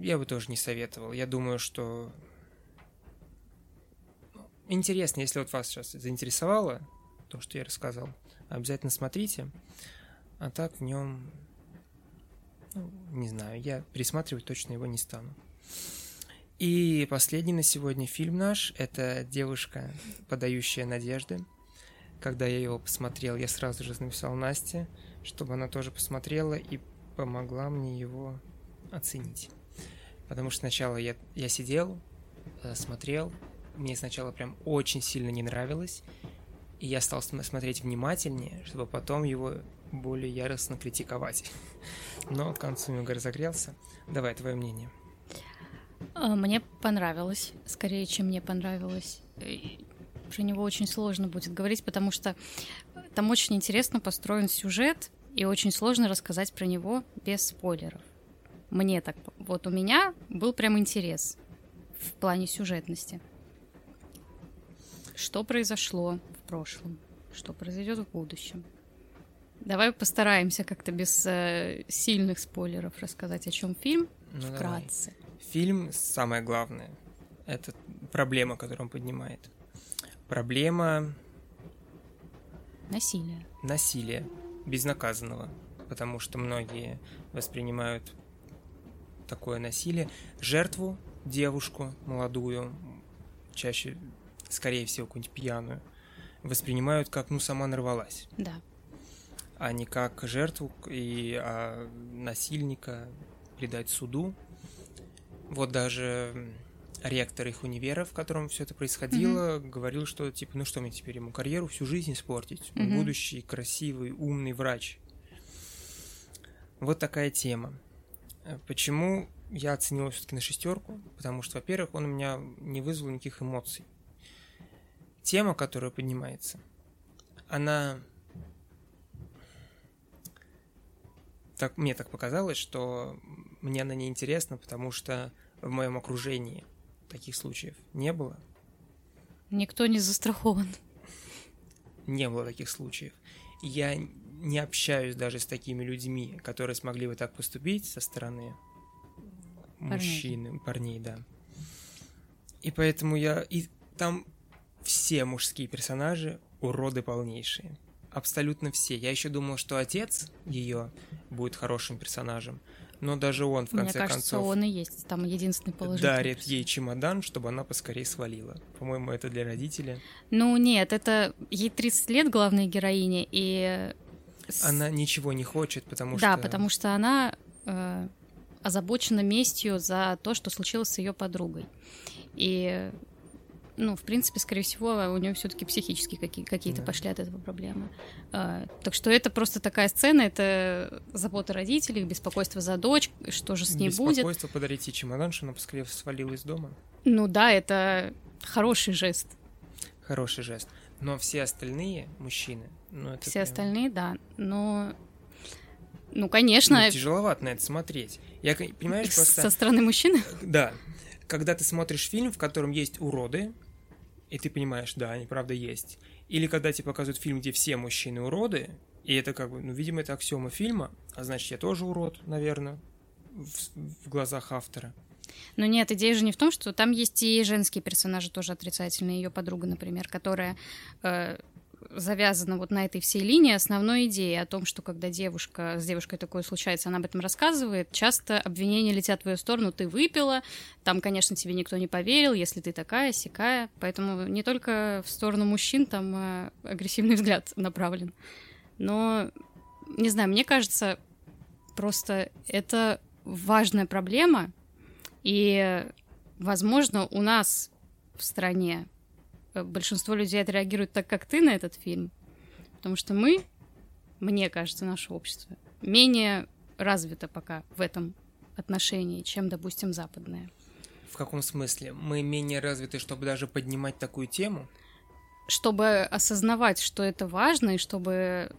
я бы тоже не советовал. Я думаю, что интересно, если вот вас сейчас заинтересовало то, что я рассказал, обязательно смотрите. А так в нем, ну, не знаю, я пересматривать точно его не стану. И последний на сегодня фильм наш – это «Девушка, подающая надежды». Когда я его посмотрел, я сразу же написал Насте, чтобы она тоже посмотрела и помогла мне его оценить. Потому что сначала я, я сидел, э, смотрел, мне сначала прям очень сильно не нравилось, и я стал см- смотреть внимательнее, чтобы потом его более яростно критиковать. Но к концу немного разогрелся. Давай, твое мнение. А, Мне понравилось, скорее, чем мне понравилось. Про него очень сложно будет говорить, потому что там очень интересно построен сюжет, и очень сложно рассказать про него без спойлеров. Мне так... Вот у меня был прям интерес в плане сюжетности. Что произошло в прошлом? Что произойдет в будущем? Давай постараемся как-то без э, сильных спойлеров рассказать, о чем фильм Ну, давай. вкратце. Фильм, самое главное, это проблема, которую он поднимает. Проблема Насилие. насилия безнаказанного, потому что многие воспринимают такое насилие жертву, девушку молодую, чаще, скорее всего, какую-нибудь пьяную, воспринимают как, ну, сама нарвалась, Да. а не как жертву и а, насильника предать суду. Вот даже ректор их универа, в котором все это происходило, говорил, что типа, ну что мне теперь ему карьеру всю жизнь испортить? Мгм. будущий, красивый, умный врач. Вот такая тема. Э, Почему я оценил все-таки на шестерку? Потому что, во-первых, он у меня не вызвал никаких эмоций. Тема, которая поднимается, она так, мне так показалось, что мне она неинтересна, потому что в моем окружении таких случаев не было. Никто не застрахован. Не было таких случаев. Я не общаюсь даже с такими людьми, которые смогли бы так поступить со стороны мужчин, парней, да. И поэтому я... И там все мужские персонажи уроды полнейшие. Абсолютно все. Я еще думал, что отец ее будет хорошим персонажем, но даже он, в Мне конце кажется, концов, он и есть там единственный положительный. дарит ей чемодан, чтобы она поскорее свалила. По-моему, это для родителя. Ну нет, это ей 30 лет главной героине, и... Она ничего не хочет, потому да, что... потому что она э, озабочена местью за то, что случилось с ее подругой. И, ну, в принципе, скорее всего, у нее все-таки психические какие- какие-то Да. пошли от этого проблемы. Э, так что это просто такая сцена, это забота родителей, беспокойство за дочь, что же с ней будет. Беспокойство подарить ей чемодан, что она поскорее свалила из дома. Ну да, это хороший жест. Хороший жест. Но все остальные мужчины, ну это Все прям- остальные, да. Но, ну, конечно, ну, тяжеловато на это смотреть. Я, понимаешь, просто... со стороны мужчины. Да. Когда ты смотришь фильм, в котором есть уроды, и ты понимаешь, да, они правда есть. Или когда тебе показывают фильм, где все мужчины уроды, И это как бы, ну, видимо, это аксиома фильма, а значит, я тоже урод, наверное, в, в глазах автора. Но нет, идея же не в том, что там есть и женские персонажи тоже отрицательные. Ее подруга, например, которая э, завязана вот на этой всей линии основной идеи о том, что когда девушка, с девушкой такое случается, она об этом рассказывает, часто обвинения летят в твою сторону, ты выпила, там, конечно, тебе никто не поверил, если ты такая, сякая, поэтому не только в сторону мужчин там э, агрессивный взгляд направлен, но, не знаю, мне кажется, просто это важная проблема, и, возможно, у нас в стране большинство людей отреагирует так, как ты на этот фильм. Потому что мы, мне кажется, наше общество менее развито пока в этом отношении, чем, допустим, западное. В каком смысле? Мы менее развиты, чтобы даже поднимать такую тему? Чтобы осознавать, что это важно, и чтобы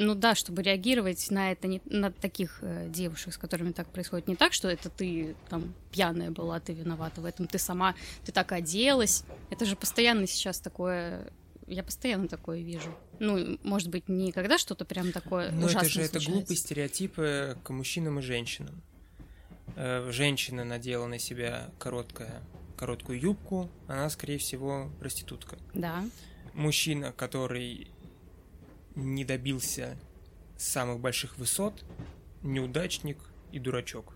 ну да, чтобы реагировать на это, не, на таких э, девушек, с которыми так происходит. Не так, что это ты там пьяная была, ты виновата в этом, ты сама, ты так оделась. Это же постоянно сейчас такое я постоянно такое вижу. Ну, может быть, не когда что-то прям такое Но ужасное это же случается. это глупые стереотипы к мужчинам и женщинам. Э, женщина надела на себя короткое, короткую юбку, она, скорее всего, проститутка. Да. Мужчина, который не добился самых больших высот, неудачник и дурачок.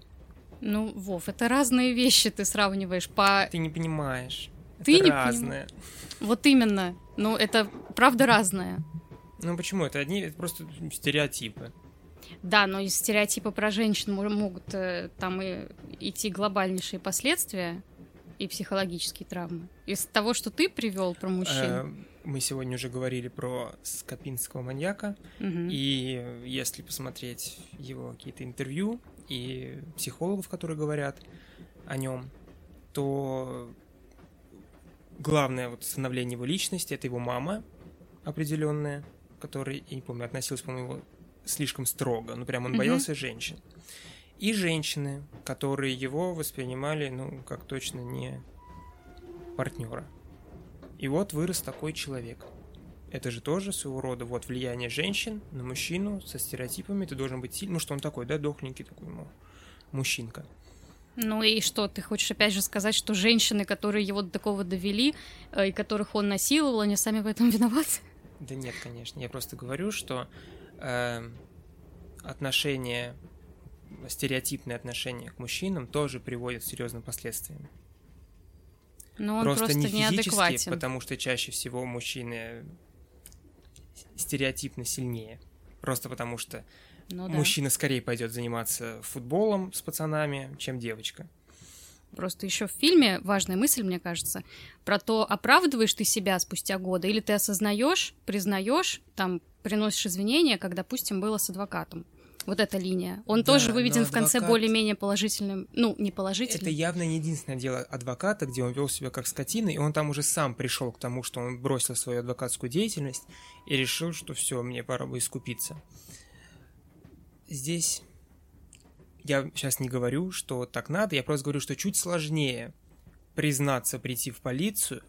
Ну, Вов, это разные вещи ты сравниваешь по... Ты не понимаешь. Ты это не разное. Поним... Вот именно. Ну, это правда разное. Ну почему? Это одни, это просто стереотипы. Да, но из стереотипа про женщин могут э, там и идти глобальнейшие последствия и психологические травмы. Из того, что ты привел про мужчин. Мы сегодня уже говорили про скопинского маньяка, угу. и если посмотреть его какие-то интервью и психологов, которые говорят о нем, то главное вот становление его личности это его мама определенная, которая, я не помню, относилась, по-моему, слишком строго, ну прям он угу. боялся женщин. И женщины, которые его воспринимали, ну, как точно не партнера. И вот вырос такой человек. Это же тоже своего рода вот влияние женщин на мужчину со стереотипами. Ты должен быть сильным. Ну, что он такой, да, дохленький такой, ну, мужчинка. Ну и что, ты хочешь опять же сказать, что женщины, которые его до такого довели, э, и которых он насиловал, они сами в этом виноваты? Да нет, конечно. Я просто говорю, что э, отношение, стереотипное отношение к мужчинам тоже приводит к серьезным последствиям. Но он просто, просто не неадекватен. потому что чаще всего мужчины стереотипно сильнее. Просто потому что ну, да. мужчина скорее пойдет заниматься футболом с пацанами, чем девочка. Просто еще в фильме важная мысль, мне кажется, про то, оправдываешь ты себя спустя годы, или ты осознаешь, признаешь, там приносишь извинения, как, допустим, было с адвокатом вот эта линия. Он да, тоже выведен адвокат... в конце более-менее положительным, ну, не положительным. Это явно не единственное дело адвоката, где он вел себя как скотина, и он там уже сам пришел к тому, что он бросил свою адвокатскую деятельность и решил, что все, мне пора бы искупиться. Здесь я сейчас не говорю, что так надо, я просто говорю, что чуть сложнее признаться, прийти в полицию,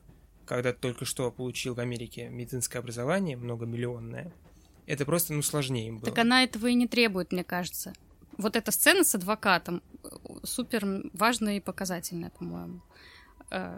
когда только что получил в Америке медицинское образование, многомиллионное, это просто, ну, сложнее им было. Так она этого и не требует, мне кажется. Вот эта сцена с адвокатом э, супер важная и показательная, по-моему. Э,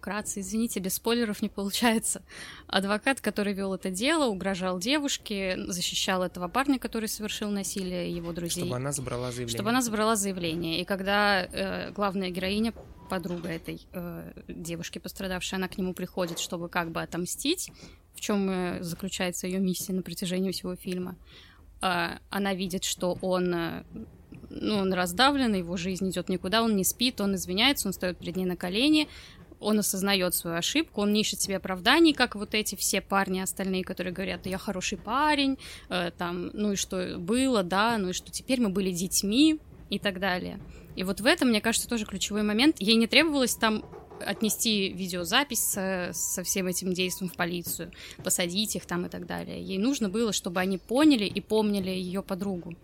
вкратце, извините, без спойлеров не получается. Адвокат, который вел это дело, угрожал девушке, защищал этого парня, который совершил насилие, его друзей. Чтобы она забрала заявление. Чтобы она забрала заявление. И когда э, главная героиня, подруга этой э, девушки пострадавшей, она к нему приходит, чтобы как бы отомстить, в чем э, заключается ее миссия на протяжении всего фильма. А, она видит, что он, э, ну, он раздавлен, его жизнь идет никуда, он не спит, он извиняется, он стоит перед ней на колени, он осознает свою ошибку, он не ищет себе оправданий, как вот эти все парни остальные, которые говорят, я хороший парень, э, там, ну и что было, да, ну и что теперь мы были детьми и так далее. И вот в этом, мне кажется, тоже ключевой момент. Ей не требовалось там отнести видеозапись со, со всем этим действием в полицию, посадить их там и так далее. Ей нужно было, чтобы они поняли и помнили ее подругу.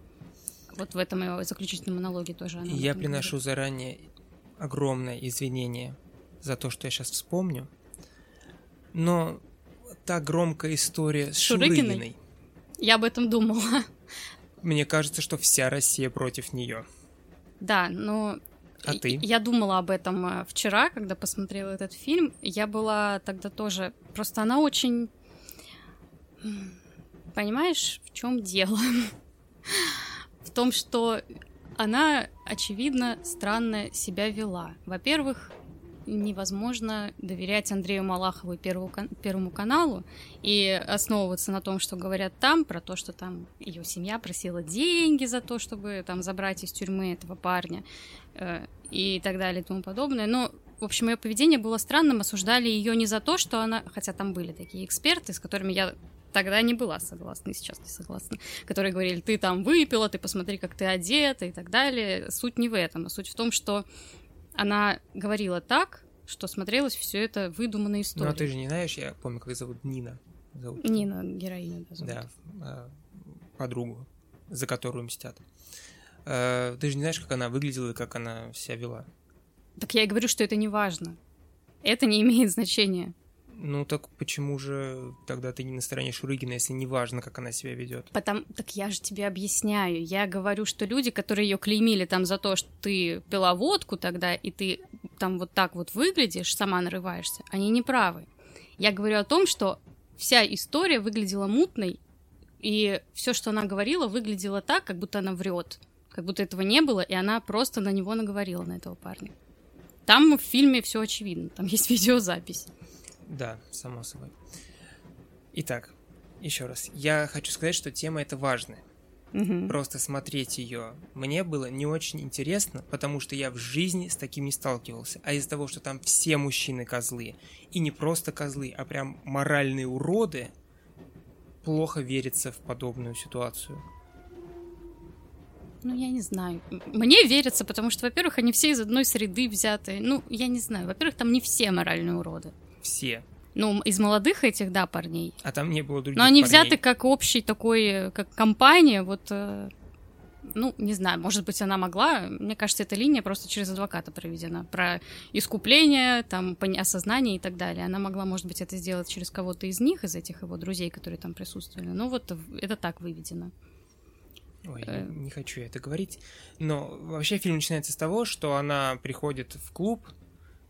Вот в этом ее заключительном монологе тоже она. Я приношу говорит. заранее огромное извинение за то, что я сейчас вспомню. Но та громкая история с Шурыгиной, Шурыгиной Я об этом думала. Мне кажется, что вся Россия против нее. Да, но А ты? Я думала об этом э, вчера, когда посмотрела этот фильм. Я была тогда тоже. Просто она очень. Понимаешь, в чем дело? В том, что она, очевидно, странно себя вела. Во-первых, невозможно доверять Андрею Малахову и Первому, Первому каналу и основываться на том, что говорят там, про то, что там ее семья просила деньги за то, чтобы там забрать из тюрьмы этого парня э, и так далее и тому подобное. Но, в общем, ее поведение было странным, осуждали ее не за то, что она, хотя там были такие эксперты, с которыми я тогда не была согласна, и сейчас не согласна, которые говорили, ты там выпила, ты посмотри, как ты одета и так далее. Суть не в этом, а суть в том, что она говорила так, что смотрелось все это выдуманной Ну, историей. а ты же не знаешь, я помню, как зовут Нина. Зовут. Нина, героиня. да, зовут. Да, а, подругу, за которую мстят. Э, Ты же не знаешь, как она выглядела и как она себя вела. Так я и говорю, что это не важно. Это не имеет значения. Ну так почему же тогда ты не на стороне Шурыгина, если не важно, как она себя ведет? Потом, так я же тебе объясняю. Я говорю, что люди, которые ее клеймили там за то, что ты пила водку тогда, и ты там вот так вот выглядишь, сама нарываешься, они не правы. Я говорю о том, что вся история выглядела мутной, и все, что она говорила, выглядело так, как будто она врет. Как будто этого не было, и она просто на него наговорила, на этого парня. Там в фильме все очевидно, там есть видеозапись. Да, само собой. Итак, еще раз. Я хочу сказать, что тема эта важная. Мгм. Просто смотреть ее мне было не очень интересно, потому что я в жизни с таким не сталкивался. А из-за того, что там все мужчины козлы, и не просто козлы, а прям моральные уроды, плохо верится в подобную ситуацию. Ну, я не знаю. Мне верится, потому что, во-первых, они все из одной среды взяты. Ну, я не знаю. Во-первых, там не все моральные уроды. Все. Ну, из молодых этих, да, парней. А там не было других Но они парней. взяты как общий такой, э, как компания, вот... э, Ну, не знаю, может быть, она могла. Мне кажется, эта линия просто через адвоката проведена. Про искупление, там, осознание и так далее. Она могла, может быть, это сделать через кого-то из них, из этих его друзей, которые там присутствовали. Ну, вот это так выведено. Ой, Э. не хочу я это говорить. Но вообще фильм начинается с того, что она приходит в клуб,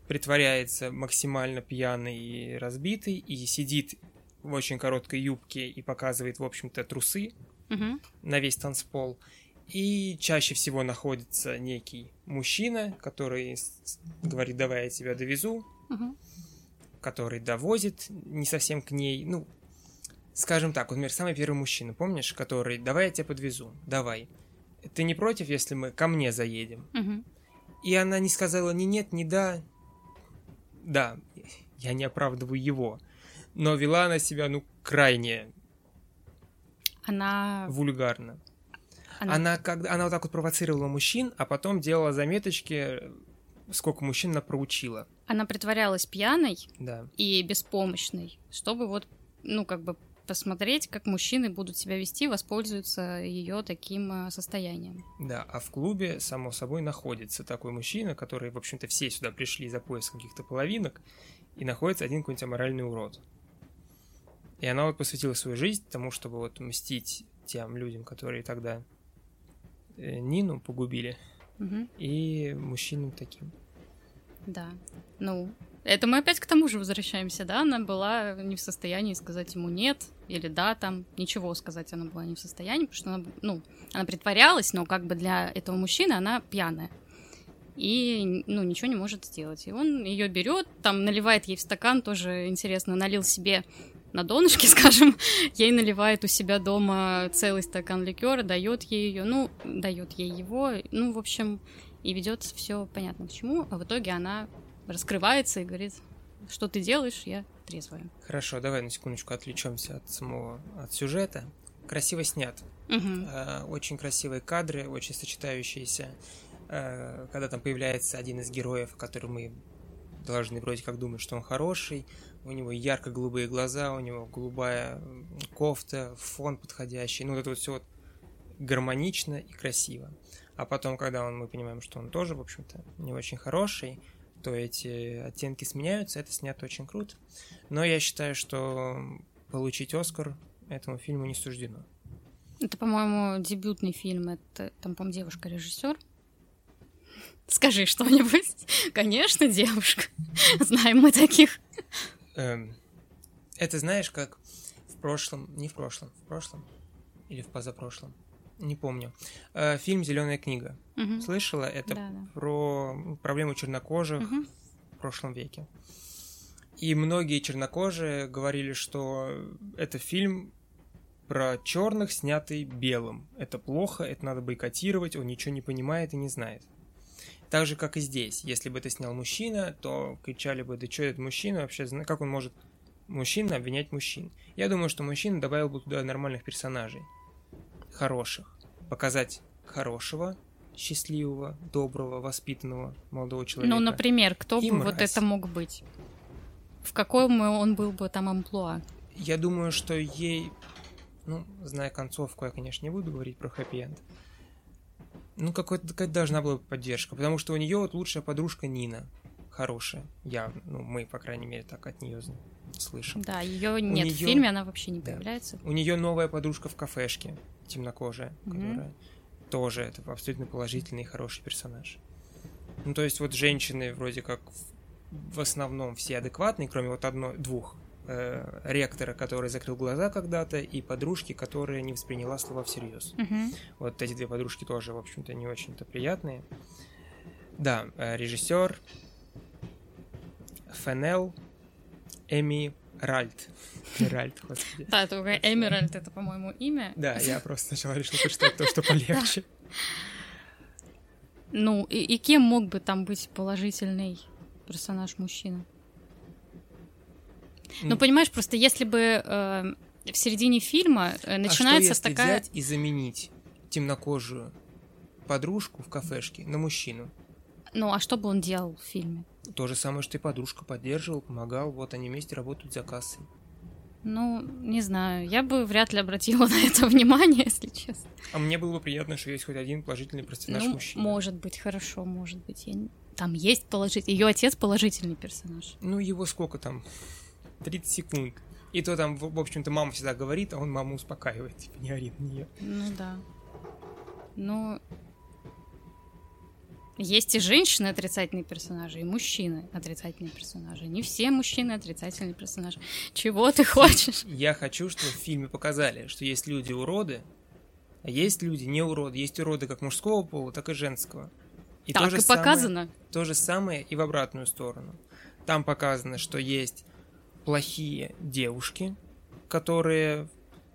притворяется максимально пьяной и разбитой, и сидит в очень короткой юбке и показывает, в общем-то, трусы Мгм. на весь танцпол. И чаще всего находится некий мужчина, который говорит, давай я тебя довезу, Мгм. который довозит не совсем к ней, ну, скажем так, вот, например, самый первый мужчина, помнишь, который, давай я тебя подвезу, давай. Ты не против, если мы ко мне заедем? Мгм. И она не сказала ни нет, ни да. Да, я не оправдываю его. Но вела она себя, ну, крайне Она... вульгарно. она- Она, когда, она вот так вот провоцировала мужчин, а потом делала заметочки, сколько мужчин она проучила. Она притворялась пьяной Да. и беспомощной, чтобы вот, ну, как бы посмотреть, как мужчины будут себя вести, воспользуются ее таким э, состоянием. Да, а в клубе, само собой, находится такой мужчина, который, в общем-то, все сюда пришли за поиском каких-то половинок, и находится один какой-нибудь аморальный урод. И она вот посвятила свою жизнь тому, чтобы вот мстить тем людям, которые тогда э, Нину погубили, Мгм. и мужчинам таким. Да. Ну, это мы опять к тому же возвращаемся, да? Она была не в состоянии сказать ему нет или да, там ничего сказать она была не в состоянии, потому что она, ну, она притворялась, но как бы для этого мужчины она пьяная. И, ну, ничего не может сделать. И он ее берет, там наливает ей в стакан, тоже интересно, налил себе на донышке, скажем, ей наливает у себя дома целый стакан ликера, дает ей ее, ну, дает ей его, ну, в общем, и ведет все понятно к чему, а в итоге она раскрывается и говорит, что ты делаешь, я трезвая. Хорошо, давай на секундочку отвлечемся от самого от сюжета. Красиво снят. Э, Очень красивые кадры, очень сочетающиеся. Э, Когда там появляется один из героев, который мы должны вроде как думать, что он хороший. У него ярко-голубые глаза, у него голубая кофта, фон подходящий. Ну, вот это вот все вот гармонично и красиво. А потом, когда он, мы понимаем, что он тоже, в общем-то, не очень хороший, то эти оттенки сменяются, это снято очень круто. Но я считаю, что получить Оскар этому фильму не суждено. Это, по-моему, дебютный фильм. Это там, по-моему, девушка-режиссер. Скажи что-нибудь. Конечно, девушка. Знаем мы таких. Эм, это знаешь, как в прошлом, не в прошлом, в прошлом или в позапрошлом, не помню. Э, фильм Зеленая книга. Мгм. Слышала? Это Да, да. про проблему чернокожих Мгм. в прошлом веке. И многие чернокожие говорили, что это фильм про черных, снятый белым. Это плохо, это надо бойкотировать, он ничего не понимает и не знает. Так же, как и здесь. Если бы это снял мужчина, то кричали бы, да что этот мужчина вообще, как он может мужчина обвинять мужчин? Я думаю, что мужчина добавил бы туда нормальных персонажей. Хороших. Показать хорошего, счастливого, доброго, воспитанного молодого человека. Ну, например, кто бы вот мразь. это мог быть? В каком он был бы там амплуа? Я думаю, что ей, ну, зная концовку, я, конечно, не буду говорить про хэппи-энд. Ну, какой-то какая должна была быть поддержка, потому что у нее вот лучшая подружка Нина. Хорошая, явно. Ну, мы, по крайней мере, так от нее слышим. Да, ее нет в неё- фильме, она вообще не Да. появляется. У нее новая подружка в кафешке, темнокожая, Мгм. которая тоже это абсолютно положительный и хороший персонаж. Ну, то есть вот женщины вроде как в, в основном все адекватные, кроме вот одной, двух. Э, ректора, который закрыл глаза когда-то, и подружки, которая не восприняла слова всерьез. Мгм. Вот эти две подружки тоже, в общем-то, не очень-то приятные. Да, э, режиссер Фенел Эми Ральт. Ральт, господи. Да, только Эмеральд это, по-моему, имя. Да, я просто сначала решил почитать то, что полегче. Ну, и, и кем мог бы там быть положительный персонаж мужчина? Ну, понимаешь, просто если бы э, в середине фильма э, а начинается что, если такая... взять и заменить темнокожую подружку в кафешке на мужчину? Ну, а что бы он делал в фильме? То же самое, что и подружка поддерживал, помогал, вот они вместе работают за кассой. Ну, не знаю, я бы вряд ли обратила на это внимание, если честно. А мне было бы приятно, что есть хоть один положительный персонаж ну, мужчина. может быть, хорошо, может быть. Я Там есть положительный... Ее отец положительный персонаж. Ну, его сколько там? 30 секунд. И то там, в в общем-то, мама всегда говорит, а он маму успокаивает, типа, не ори на нее. Ну да. Ну, есть и женщины отрицательные персонажи, и мужчины отрицательные персонажи. Не все мужчины отрицательные персонажи. Чего ты хочешь? Я хочу, чтобы в фильме показали, что есть люди уроды, а есть люди не уроды. Есть уроды как мужского пола, так и женского. И то так же и самое- показано. То же самое и в обратную сторону. Там показано, что есть плохие девушки, которые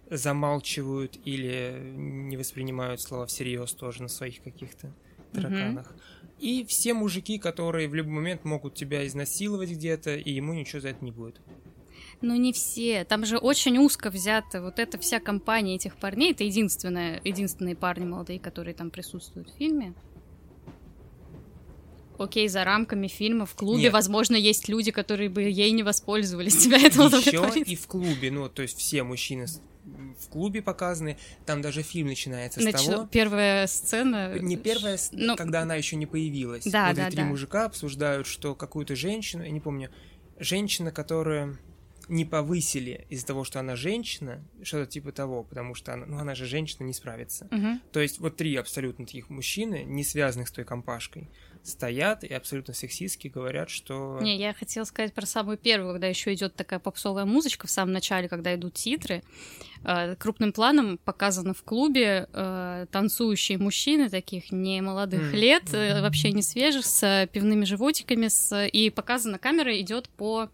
замалчивают или не воспринимают слова всерьез тоже на своих каких-то тараканах. И все мужики, которые в любой момент могут тебя изнасиловать где-то, и ему ничего за это не будет. Ну не все. Там же очень узко взята вот эта вся компания этих парней. Это единственное, единственные парни молодые, которые там присутствуют в фильме. Окей, за рамками фильма в клубе, Нет. возможно, есть люди, которые бы ей не воспользовались. Тебя это Еще и в клубе, ну, то есть все мужчины в клубе показаны, там даже фильм начинается с Начну- того, Первая сцена... Не первая, с- Ну, когда она еще не появилась. Да, вот да, три да. мужика обсуждают, что какую-то женщину, я не помню, женщина, которая не повысили из-за того, что она женщина, что-то типа того, потому что она, ну, она же женщина, не справится. Мгм. То есть вот три абсолютно таких мужчины, не связанных с той компашкой, стоят и абсолютно сексистски говорят, что... Не, я хотела сказать про самую первую, когда еще идет такая попсовая музычка в самом начале, когда идут титры. Э, Крупным планом показано в клубе э, танцующие мужчины таких не молодых Мгм. лет, э, вообще не свежих, с пивными животиками, с... и показана камера идет по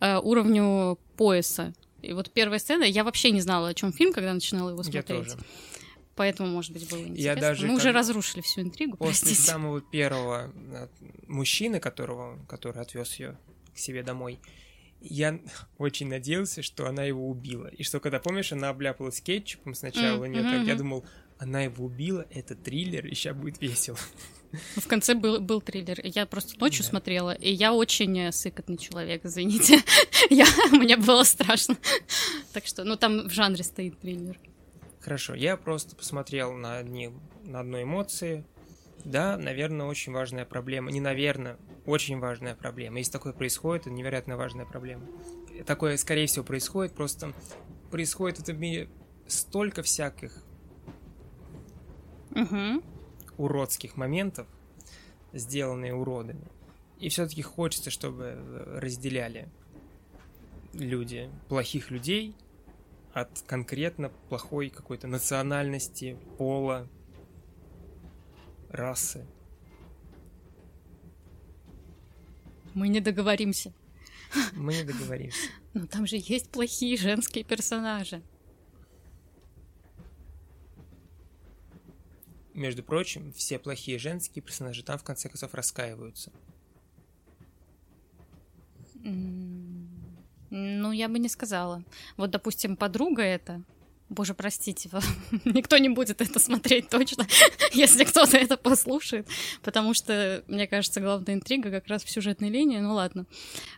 уровню пояса. И вот первая сцена, я вообще не знала, о чем фильм, когда начинала его Я смотреть. тоже. Поэтому, может быть, было интересно. даже Мы уже разрушили всю интригу, После простите. самого первого э, мужчины, которого, который отвез ее к себе домой, я очень надеялся, что она его убила. И что, когда, помнишь, она обляпалась кетчупом сначала, мгм, так, я думал, она его убила, это триллер, и сейчас будет весело. В конце был, был триллер. Я просто ночью Да. смотрела, и я очень э, сыкотный человек, извините. я, мне было страшно. так что, ну, там в жанре стоит триллер. Хорошо, я просто посмотрел на, одни, на одной эмоции. Да, наверное, очень важная проблема. Не наверное, очень важная проблема. Если такое происходит, это невероятно важная проблема. Такое, скорее всего, происходит, просто происходит в этом мире столько всяких Угу. уродских моментов, сделанные уродами. И все-таки хочется, чтобы разделяли люди плохих людей от конкретно плохой какой-то национальности, пола, расы. Мы не договоримся. Мы не договоримся. Но там же есть плохие женские персонажи. Между прочим, все плохие женские персонажи там в конце концов раскаиваются. М, Ну, я бы не сказала. Вот, допустим, подруга это. Боже, простите, никто не будет это смотреть точно, если кто-то это послушает, потому что, мне кажется, главная интрига как раз в сюжетной линии. Ну ладно,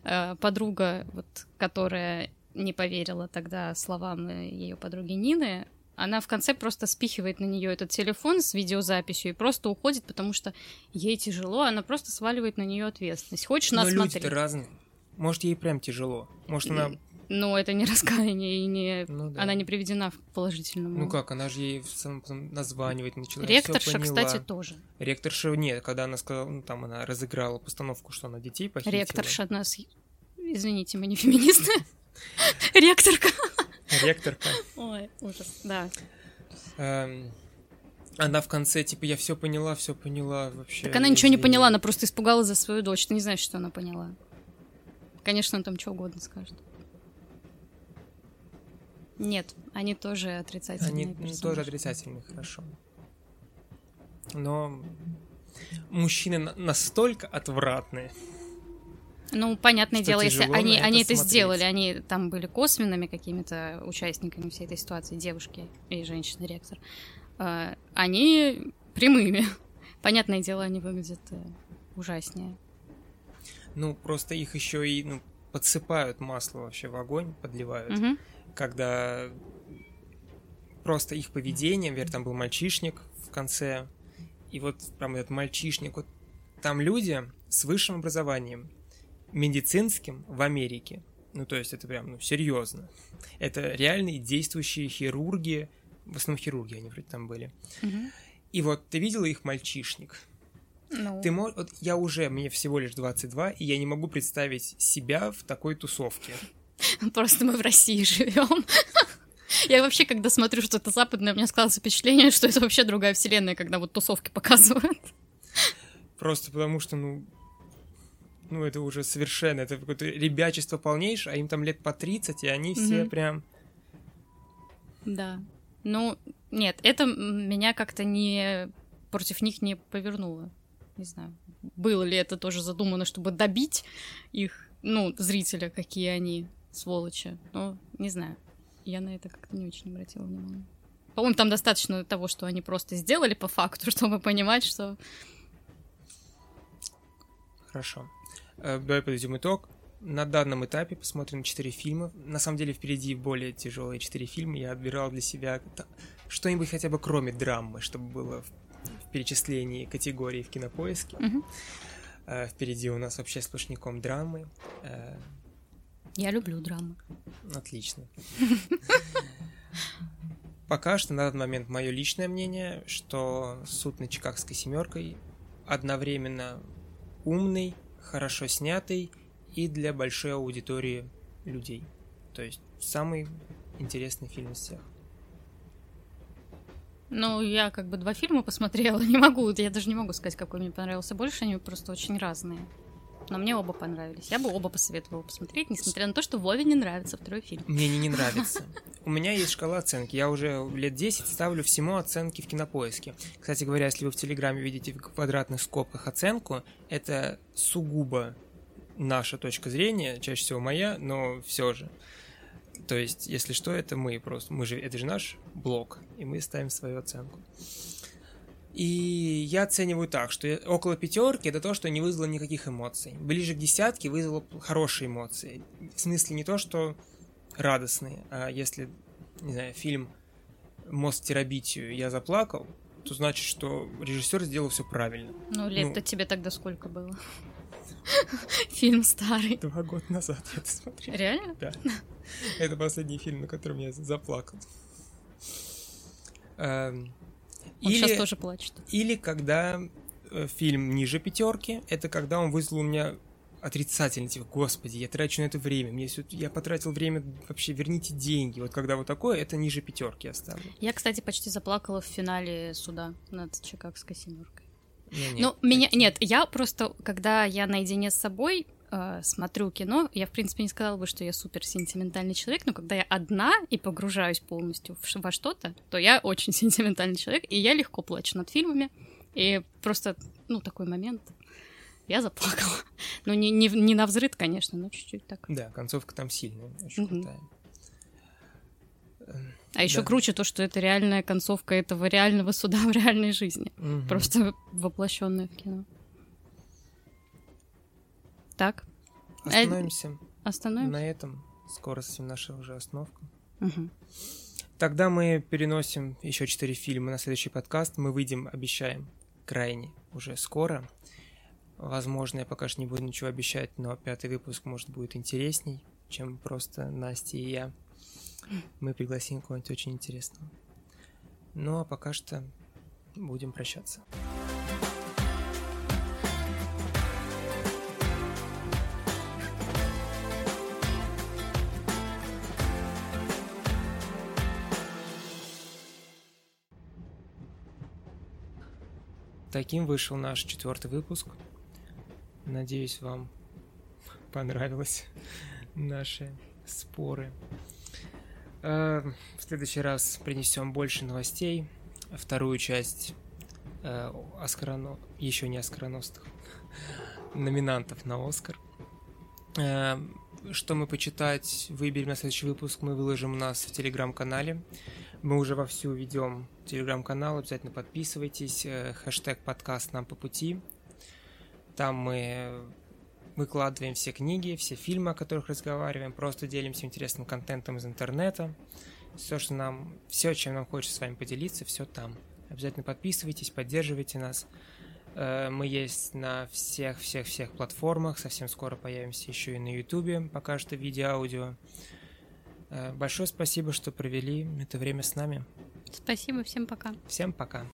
Э, подруга, вот, которая не поверила тогда словам ее подруги Нины, она в конце просто спихивает на нее этот телефон с видеозаписью и просто уходит, потому что ей тяжело, она просто сваливает на нее ответственность. Хочешь Но нас люди-то смотреть? разные. Может, ей прям тяжело. Может, она... Но это не раскаяние, и не... Ну, да. она не приведена в положительному. Ну как, она же ей в целом потом названивать начала. Ректорша, кстати, тоже. Ректорша, нет, когда она сказала, ну там она разыграла постановку, что она детей похитила. Ректорша нас... Извините, мы не феминисты. Ректорка. Ректорка. Ой, ужас, да. Эм, Она в конце, типа, я все поняла, все поняла вообще. Так она ничего не извини». поняла, она просто испугалась за свою дочь. Ты не знаешь, что она поняла. Конечно, он там что угодно скажет. Нет, они тоже отрицательные Они персонажи. тоже отрицательные, хорошо. Но мужчины на- настолько отвратные. Ну, понятное Что дело, если они, это они это смотреть. сделали, они там были косвенными какими-то участниками всей этой ситуации, девушки и женщина-ректор, э, они прямыми. Понятное дело, они выглядят э, ужаснее. Ну, просто их еще и ну, подсыпают масло вообще в огонь, подливают. Мгм. Когда просто их поведение, например, там был мальчишник в конце, и вот прям этот мальчишник, вот там люди с высшим образованием, медицинским в Америке. Ну, то есть это прям, ну, серьезно. Это реальные действующие хирурги, в основном хирурги они вроде там были. Мгм. И вот ты видела их мальчишник. Ну, Ты можешь, вот я уже, мне всего лишь 22, и я не могу представить себя в такой тусовке. Просто мы в России живем. Я вообще, когда смотрю что-то западное, у меня складывается впечатление, что это вообще другая вселенная, когда вот тусовки показывают. Просто потому что, ну, ну это уже совершенно, это какое-то ребячество полнейшее, а им там лет по 30, и они все Мгм. прям... Да. Ну, нет, это меня как-то не против них не повернуло. Не знаю, было ли это тоже задумано, чтобы добить их, ну, зрителя, какие они сволочи. Но не знаю. Я на это как-то не очень обратила внимание. По-моему, там достаточно того, что они просто сделали по факту, чтобы понимать, что... Хорошо. Э, Давай подведем итог. На данном этапе посмотрим 4 фильма. На самом деле впереди более тяжелые 4 фильма. Я отбирал для себя что-нибудь хотя бы кроме драмы, чтобы было перечислении категорий в кинопоиске. Э, Впереди у нас вообще сплошняком драмы. Э, Я люблю драму. Отлично. Пока что на этот момент мое личное мнение, что суд над Чикагской семеркой одновременно умный, хорошо снятый и для большой аудитории людей. То есть самый интересный фильм из всех. Ну, я как бы два фильма посмотрела, не могу, я даже не могу сказать, какой мне понравился больше, они просто очень разные. Но мне оба понравились. Я бы оба посоветовала посмотреть, несмотря на то, что Вове не нравится второй фильм. Мне не, не нравится. У меня есть шкала оценки. Я уже лет 10 ставлю всему оценки в кинопоиске. Кстати говоря, если вы в Телеграме видите в квадратных скобках оценку, это сугубо наша точка зрения, чаще всего моя, но все же. То есть, если что, это мы просто. Мы же, это же наш блог, и мы ставим свою оценку. И я оцениваю так, что около пятерки это то, что не вызвало никаких эмоций. Ближе к десятке вызвало хорошие эмоции. В смысле не то, что радостные, а если, не знаю, фильм «Мост Терабитию» я заплакал, то значит, что режиссер сделал все правильно. Ну, лет-то Ну. тебе тогда сколько было? Фильм старый. Два года назад я это смотрел. Реально? Да. Это последний фильм, на котором я заплакал. Эм, Он Или- сейчас тоже плачет. Или когда э, фильм ниже пятерки, это когда он вызвал у меня отрицательный, типа, господи, я трачу на это время, мне всё- я потратил время, вообще верните деньги. Вот когда вот такое, это ниже пятерки я ставлю. Я, кстати, почти заплакала в финале суда над Чикагской семеркой. Ну, Ну, меня... Нет, я просто, когда я наедине с собой э, смотрю кино, я, в принципе, не сказала бы, что я супер сентиментальный человек, но когда я одна и погружаюсь полностью в во что-то, то я очень сентиментальный человек, и я легко плачу над фильмами. И просто, ну, такой момент. Я заплакала. Ну, не, не, не на взрыв, конечно, но чуть-чуть так. Да, концовка там сильная, очень крутая. А еще Да. круче то, что это реальная концовка этого реального суда в реальной жизни. Мгм. Просто воплощенная в кино. Так, Остановимся остановимся. на этом. Скоро совсем наша уже остановка. Мгм. Тогда мы переносим еще четыре фильма на следующий подкаст. Мы выйдем, обещаем, крайне уже скоро. Возможно, я пока что не буду ничего обещать, но пятый выпуск, может, будет интересней, чем просто Настя и я. Мы пригласим кого-нибудь очень интересного. Ну, а пока что будем прощаться. Таким вышел наш четвертый выпуск. Надеюсь, вам понравилось наши споры. Э, В следующий раз принесем больше новостей. Вторую часть э, Оскарано... еще не оскароносных номинантов на Оскар. Э, Что мы почитать, выберем на следующий выпуск, мы выложим у нас в телеграм-канале. Мы уже вовсю ведем телеграм-канал, обязательно подписывайтесь. э, Хэштег подкаст нам по пути. Там мы выкладываем все книги, все фильмы, о которых разговариваем, просто делимся интересным контентом из интернета. Все, что нам, все, чем нам хочется с вами поделиться, все там. Обязательно подписывайтесь, поддерживайте нас. Э, Мы есть на всех-всех-всех платформах. Совсем скоро появимся еще и на Ютубе, пока что видео-аудио. Э, Большое спасибо, что провели это время с нами. Спасибо, всем пока. Всем пока.